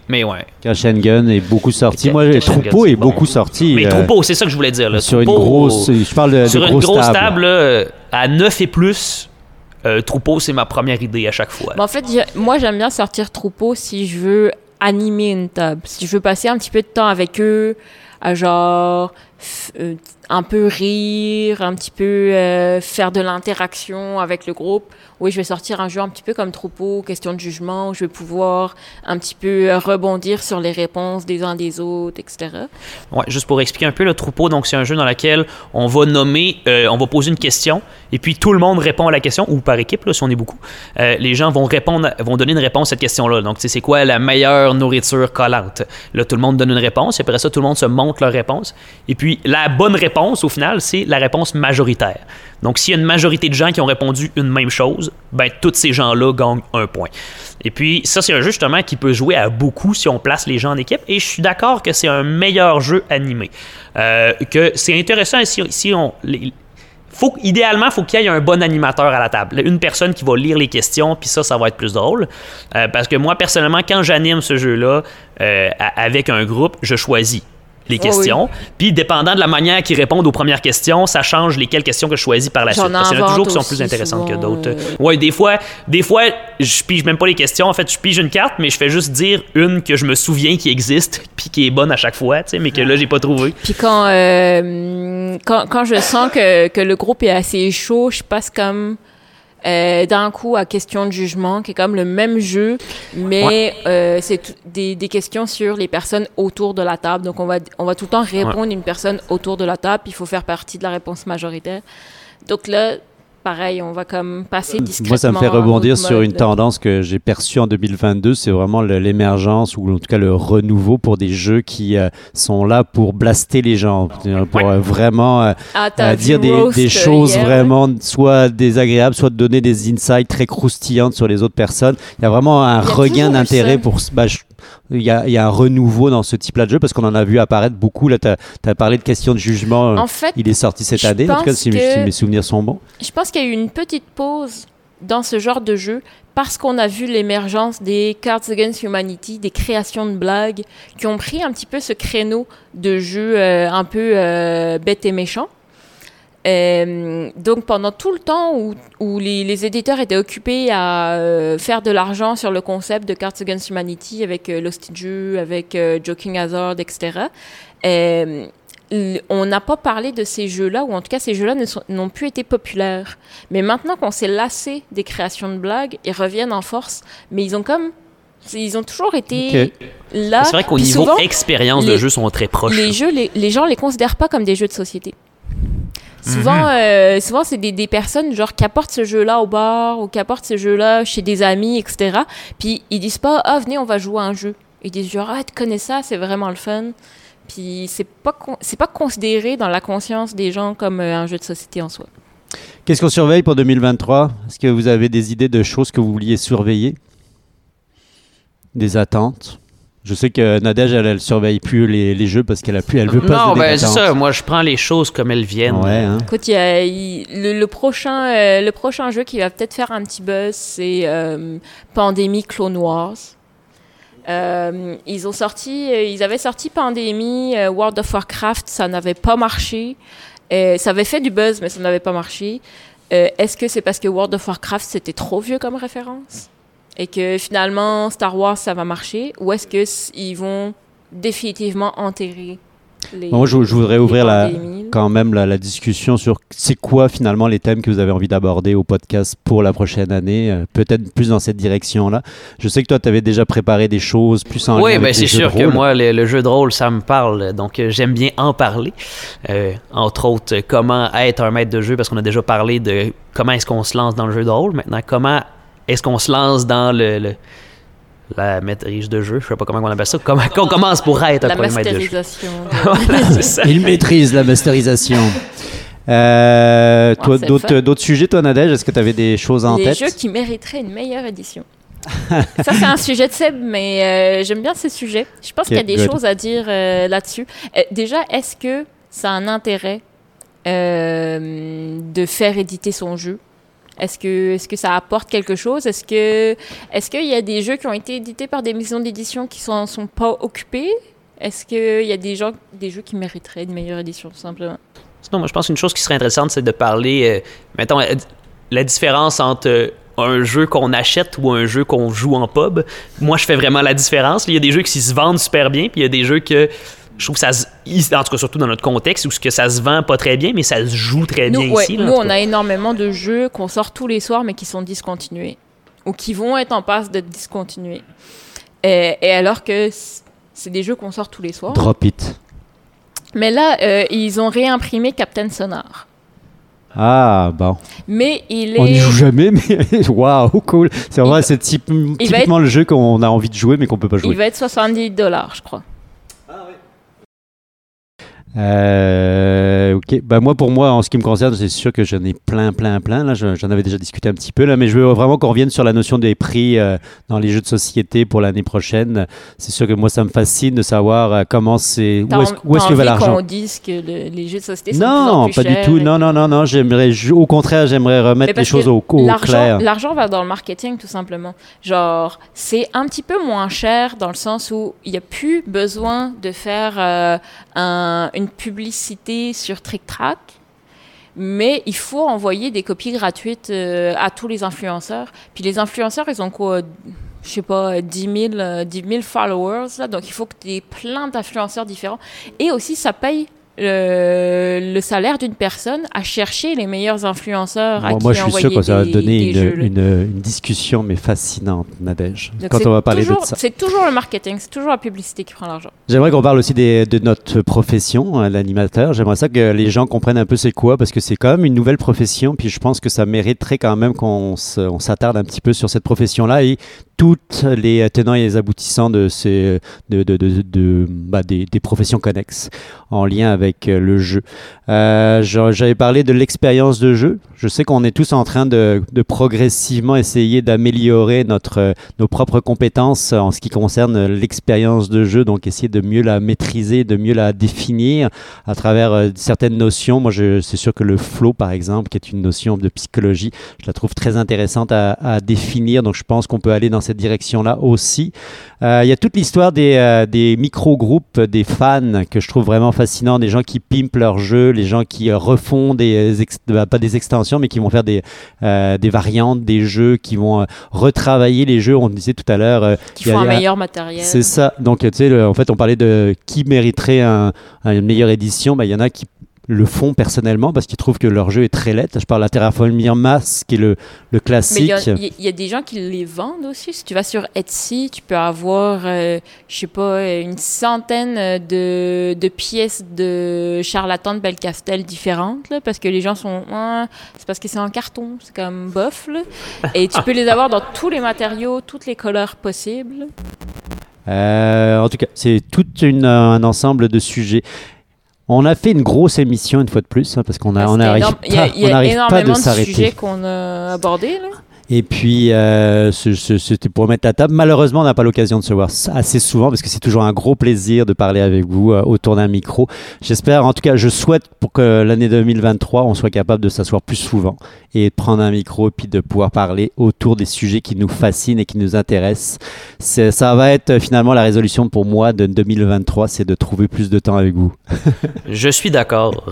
Mais ouais. Cash and Gun est beaucoup sorti. Moi, Troupeau est bon. beaucoup sorti. Mais euh, Troupeau, c'est ça que je voulais dire. Là. sur une grosse. Je parle de, Sur de une grosse grosse table. table, là, à 9 et plus, euh, Troupeau, c'est ma première idée à chaque fois. Mais en fait, moi, j'aime bien sortir troupeau si je veux animer une table. Si je veux passer un petit peu de temps avec eux, à genre euh, un peu rire, un petit peu euh, faire de l'interaction avec le groupe. Oui, je vais sortir un jeu un petit peu comme troupeau, question de jugement, où je vais pouvoir un petit peu euh, rebondir sur les réponses des uns des autres, etc. Ouais, juste pour expliquer un peu, le troupeau, donc c'est un jeu dans lequel on va nommer, euh, on va poser une question, et puis tout le monde répond à la question, ou par équipe, là, si on est beaucoup. Les gens vont répondre, vont donner une réponse à cette question-là. Donc, c'est quoi la meilleure nourriture collante? Là, tout le monde donne une réponse, et après ça, tout le monde se montre leur réponse. Et puis, la bonne réponse, au final, c'est la réponse majoritaire. Donc, s'il y a une majorité de gens qui ont répondu une même chose, ben, tous ces gens-là gagnent un point. Et puis, ça, c'est un jeu justement qui peut jouer à beaucoup si on place les gens en équipe. Et je suis d'accord que c'est un meilleur jeu animé. Euh, que c'est intéressant si, si on. faut, idéalement, faut qu'il y ait un bon animateur à la table. Une personne qui va lire les questions, puis ça, ça va être plus drôle. Euh, parce que moi, personnellement, quand j'anime ce jeu-là euh, avec un groupe, je choisis les Oh questions. Puis, dépendant de la manière qu'ils répondent aux premières questions, ça change lesquelles questions que je choisis par la suite. Parce qu'il y en a toujours qui sont plus intéressantes que d'autres. euh. Ouais, des fois, des fois, je pige même pas les questions. En fait, je pige une carte, mais je fais juste dire une que je me souviens qui existe, puis qui est bonne à chaque fois, tu sais, mais que là, j'ai pas trouvé. Puis quand, euh, quand, quand je sens que, que le groupe est assez chaud, je passe comme euh, d'un coup à question de jugement, qui est comme le même jeu, mais euh, c'est des, des questions sur les personnes autour de la table. Donc on va, on va tout le temps répondre une personne autour de la table, puis il faut faire partie de la réponse majoritaire. Donc là, pareil, on va comme passer discrètement. Moi, ça me fait rebondir sur une tendance que j'ai perçue en 2022. C'est vraiment l'émergence ou en tout cas le renouveau pour des jeux qui euh, sont là pour blaster les gens, pour euh, vraiment euh, Ah, dire des, choses hier, vraiment soit désagréables, soit de donner des insights très croustillantes sur les autres personnes. Il y a vraiment un regain d'intérêt pour. bah, je- il, y a, il y a un renouveau dans ce type-là de jeu parce qu'on en a vu apparaître beaucoup. Là, tu as, parlé de questions de jugement. En fait, il est sorti cette année, en tout cas, pense si, que- si mes souvenirs sont bons. Je pense qu'il y a eu une petite pause dans ce genre de jeu parce qu'on a vu l'émergence des Cards Against Humanity, des créations de blagues qui ont pris un petit peu ce créneau de jeu euh, un peu euh, bête et méchant. Euh, donc pendant tout le temps où, où les, les éditeurs étaient occupés à euh, faire de l'argent sur le concept de Cards Against Humanity avec euh, Lost in Jeu, avec euh, Joking Hazard, etc., euh, on n'a pas parlé de ces jeux-là, ou en tout cas ces jeux-là n'ont plus été populaires. Mais maintenant qu'on s'est lassé des créations de blagues, ils reviennent en force. Mais ils ont comme... Ils ont toujours été là. C'est vrai qu'au niveau expérience de les- jeu sont très proches. les jeux, les, les gens les considèrent pas comme des jeux de société. Souvent, Mhm. euh, souvent c'est des, des personnes genre qui apportent ce jeu-là au bar ou qui apportent ce jeu-là chez des amis, etc. Puis ils disent pas ah venez on va jouer à un jeu. Ils disent genre ah tu connais ça c'est vraiment le fun. Puis c'est pas c'est pas considéré dans la conscience des gens comme euh, un jeu de société en soi. Qu'est-ce qu'on surveille pour 2023 Est-ce que vous avez des idées de choses que vous vouliez surveiller? Des attentes? Je sais que Nadège, elle, elle surveille plus les, les jeux parce qu'elle a plus, elle veut pas Non, ben c'est ça. Moi, je prends les choses comme elles viennent. Ouais, hein. Écoute, il y a- il- le, le prochain, euh, le prochain jeu qui va peut-être faire un petit buzz, c'est euh, Pandémie Clone Wars. Euh, ils ont sorti, euh, ils avaient sorti Pandémie, euh, World of Warcraft, ça n'avait pas marché. Euh, ça avait fait du buzz, mais ça n'avait pas marché. Euh, Est-ce que c'est parce que World of Warcraft c'était trop vieux comme référence? Et que finalement Star Wars ça va marcher, ou est-ce que ils vont définitivement enterrer les Moi, je, je voudrais ouvrir la, quand même la, la discussion sur c'est quoi finalement les thèmes que vous avez envie d'aborder au podcast pour la prochaine année, euh, peut-être plus dans cette direction-là. Je sais que toi, tu avais déjà préparé des choses plus en lien Oui, ben c'est sûr que moi, le, le jeu de rôle, ça me parle, donc euh, j'aime bien en parler. Euh, entre autres, comment être un maître de jeu, parce qu'on a déjà parlé de comment est-ce qu'on se lance dans le jeu de rôle. Maintenant, comment est-ce qu'on se lance dans le, le- la maîtrise de jeu, je sais pas comment on appelle ça, comment qu'on commence pour être un la premier maître de jeu. <laughs> Il maîtrise la masterisation. Euh, toi, Ouais, d'autres, sujets, toi, Nadège, est-ce que tu avais des choses en Les tête? jeux qui mériteraient une meilleure édition. ça, c'est un sujet de Seb, mais euh, j'aime bien ce sujet. Je pense qu'il y a des good. choses à dire euh, là-dessus. Euh, déjà, est-ce que ça a un intérêt euh, de faire éditer son jeu? Est-ce que, est que ça apporte quelque chose? Est-ce est-ce qu'il y a des jeux qui ont été édités par des maisons d'édition qui ne sont, sont pas occupés? Est-ce qu'il y a des, gens, des jeux qui mériteraient une meilleure édition, tout simplement? Sinon, moi, je pense qu'une chose qui serait intéressante, c'est de parler, euh, mettons, euh, la différence entre euh, un jeu qu'on achète ou un jeu qu'on joue en pub. Moi, je fais vraiment la différence. Il y a des jeux qui se vendent super bien, puis il y a des jeux que je trouve que ça se, en tout cas surtout dans notre contexte où ce que ça se vend pas très bien mais ça se joue très nous, bien ouais, ici là, nous, on cas. a énormément de jeux qu'on sort tous les soirs, mais qui sont discontinués. Ou qui vont être en passe d'être discontinués. Et, et alors que c'est des jeux qu'on sort tous les soirs. Drop it. Mais là, euh, ils ont réimprimé Captain Sonar. Ah, bon. Mais il On n'y est. joue jamais, mais <laughs> waouh, cool. C'est vraiment Il- c'est typiquement le jeu qu'on a envie de jouer, mais qu'on peut pas jouer. Il va être 70 dollars, je crois. Euh, ok, bah moi pour moi en ce qui me concerne c'est sûr que j'en ai plein plein plein là. Je- j'en avais déjà discuté un petit peu là mais je veux vraiment qu'on revienne sur la notion des prix euh, dans les jeux de société pour l'année prochaine. C'est sûr que moi ça me fascine de savoir euh, comment c'est où est-ce où que va l'argent. qu'on dise que le- les jeux de société sont de plus en non plus pas du tout. et non non non non j'aimerais au contraire j'aimerais remettre les choses au, au clair. L'argent va dans le marketing, tout simplement. Genre, c'est un petit peu moins cher dans le sens où il n'y a plus besoin de faire un- une publicité sur TrickTrack, mais il faut envoyer des copies gratuites euh, à tous les influenceurs. Puis les influenceurs, ils ont quoi je sais pas, 10 000, euh, 10 000 followers, là, donc il faut que tu aies plein d'influenceurs différents. Et aussi, ça paye le, le salaire d'une personne à chercher les meilleurs influenceurs à moi, qui je suis sûr que ça va donner une, discussion mais fascinante Nadège Donc quand c'est on va parler toujours- de ça C'est toujours le marketing, c'est toujours la publicité qui prend l'argent. J'aimerais qu'on parle aussi des- de notre profession, hein, l'animateur. J'aimerais ça que les gens comprennent un peu c'est quoi, parce que c'est quand même une nouvelle profession, puis je pense que ça mériterait quand même qu'on s'attarde un petit peu sur cette profession-là et toutes les tenants et les aboutissants de ces, de, de- de- bah, des, professions connexes en lien avec euh, le jeu. Euh, j'a- J'avais parlé de l'expérience de jeu. Je sais qu'on est tous en train de, progressivement essayer d'améliorer euh, nos propres compétences en ce qui concerne l'expérience de jeu, donc essayer de mieux la maîtriser, de mieux la définir à travers certaines notions. Moi, c'est sûr que le flow, par exemple, qui est une notion de psychologie, je la trouve très intéressante à, à définir, donc je pense qu'on peut aller dans cette direction-là aussi. Euh, Il y a toute l'histoire des, euh, des micro-groupes, des fans que je trouve vraiment fascinants, des gens qui pimpent leur jeu, les gens qui euh, refont des, ex- bah, pas des extensions, mais qui vont faire des, des variantes des jeux, qui vont retravailler les jeux. On disait tout à l'heure, Qui a- font un meilleur matériel. c'est ça. Donc, tu sais, le- en fait, on parlait de qui mériterait un- un- une meilleure édition. Ben, Il y en a qui le font personnellement parce qu'ils trouvent que leur jeu est très laid. Je parle de la Terraforming Mars, qui est le, le il classique. y, il y a- il y a des gens qui les vendent aussi. Si tu vas sur Etsy, tu peux avoir, euh, je sais pas, une centaine de, de pièces de charlatans de Belcastel différentes, là, parce que les gens sont, Ah, c'est parce que c'est en carton, c'est comme bof, là. Et tu peux les avoir dans tous les matériaux, toutes les couleurs possibles. Euh, en tout cas, c'est tout une- un ensemble de sujets. On a fait une grosse émission une fois de plus, hein, parce qu'on a- on C'était n'arrive énorme. Il y a, pas, il y on a pas énormément de de, s'arrêter. sujets qu'on a abordés, là. Et puis, euh, c'était pour mettre la table. Malheureusement, on n'a pas l'occasion de se voir assez souvent parce que c'est toujours un gros plaisir de parler avec vous euh, autour d'un micro. J'espère, en tout cas, je souhaite pour que l'année 2023, on soit capable de s'asseoir plus souvent et de prendre un micro et puis de pouvoir parler autour des sujets qui nous fascinent et qui nous intéressent. Ça va être euh, finalement la résolution pour moi de 2023, c'est de trouver plus de temps avec vous. <laughs> Je suis d'accord.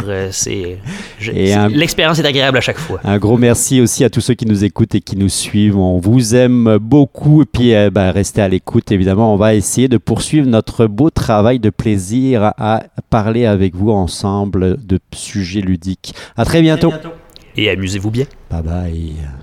l'expérience est agréable à chaque fois. Un gros merci aussi à tous ceux qui nous écoutent et qui nous suivent. On vous aime beaucoup et puis euh, ben, restez à l'écoute. Évidemment, on va essayer de poursuivre notre beau travail de plaisir à parler avec vous ensemble de sujets ludiques. À très bientôt. Et amusez-vous bien. Bye bye.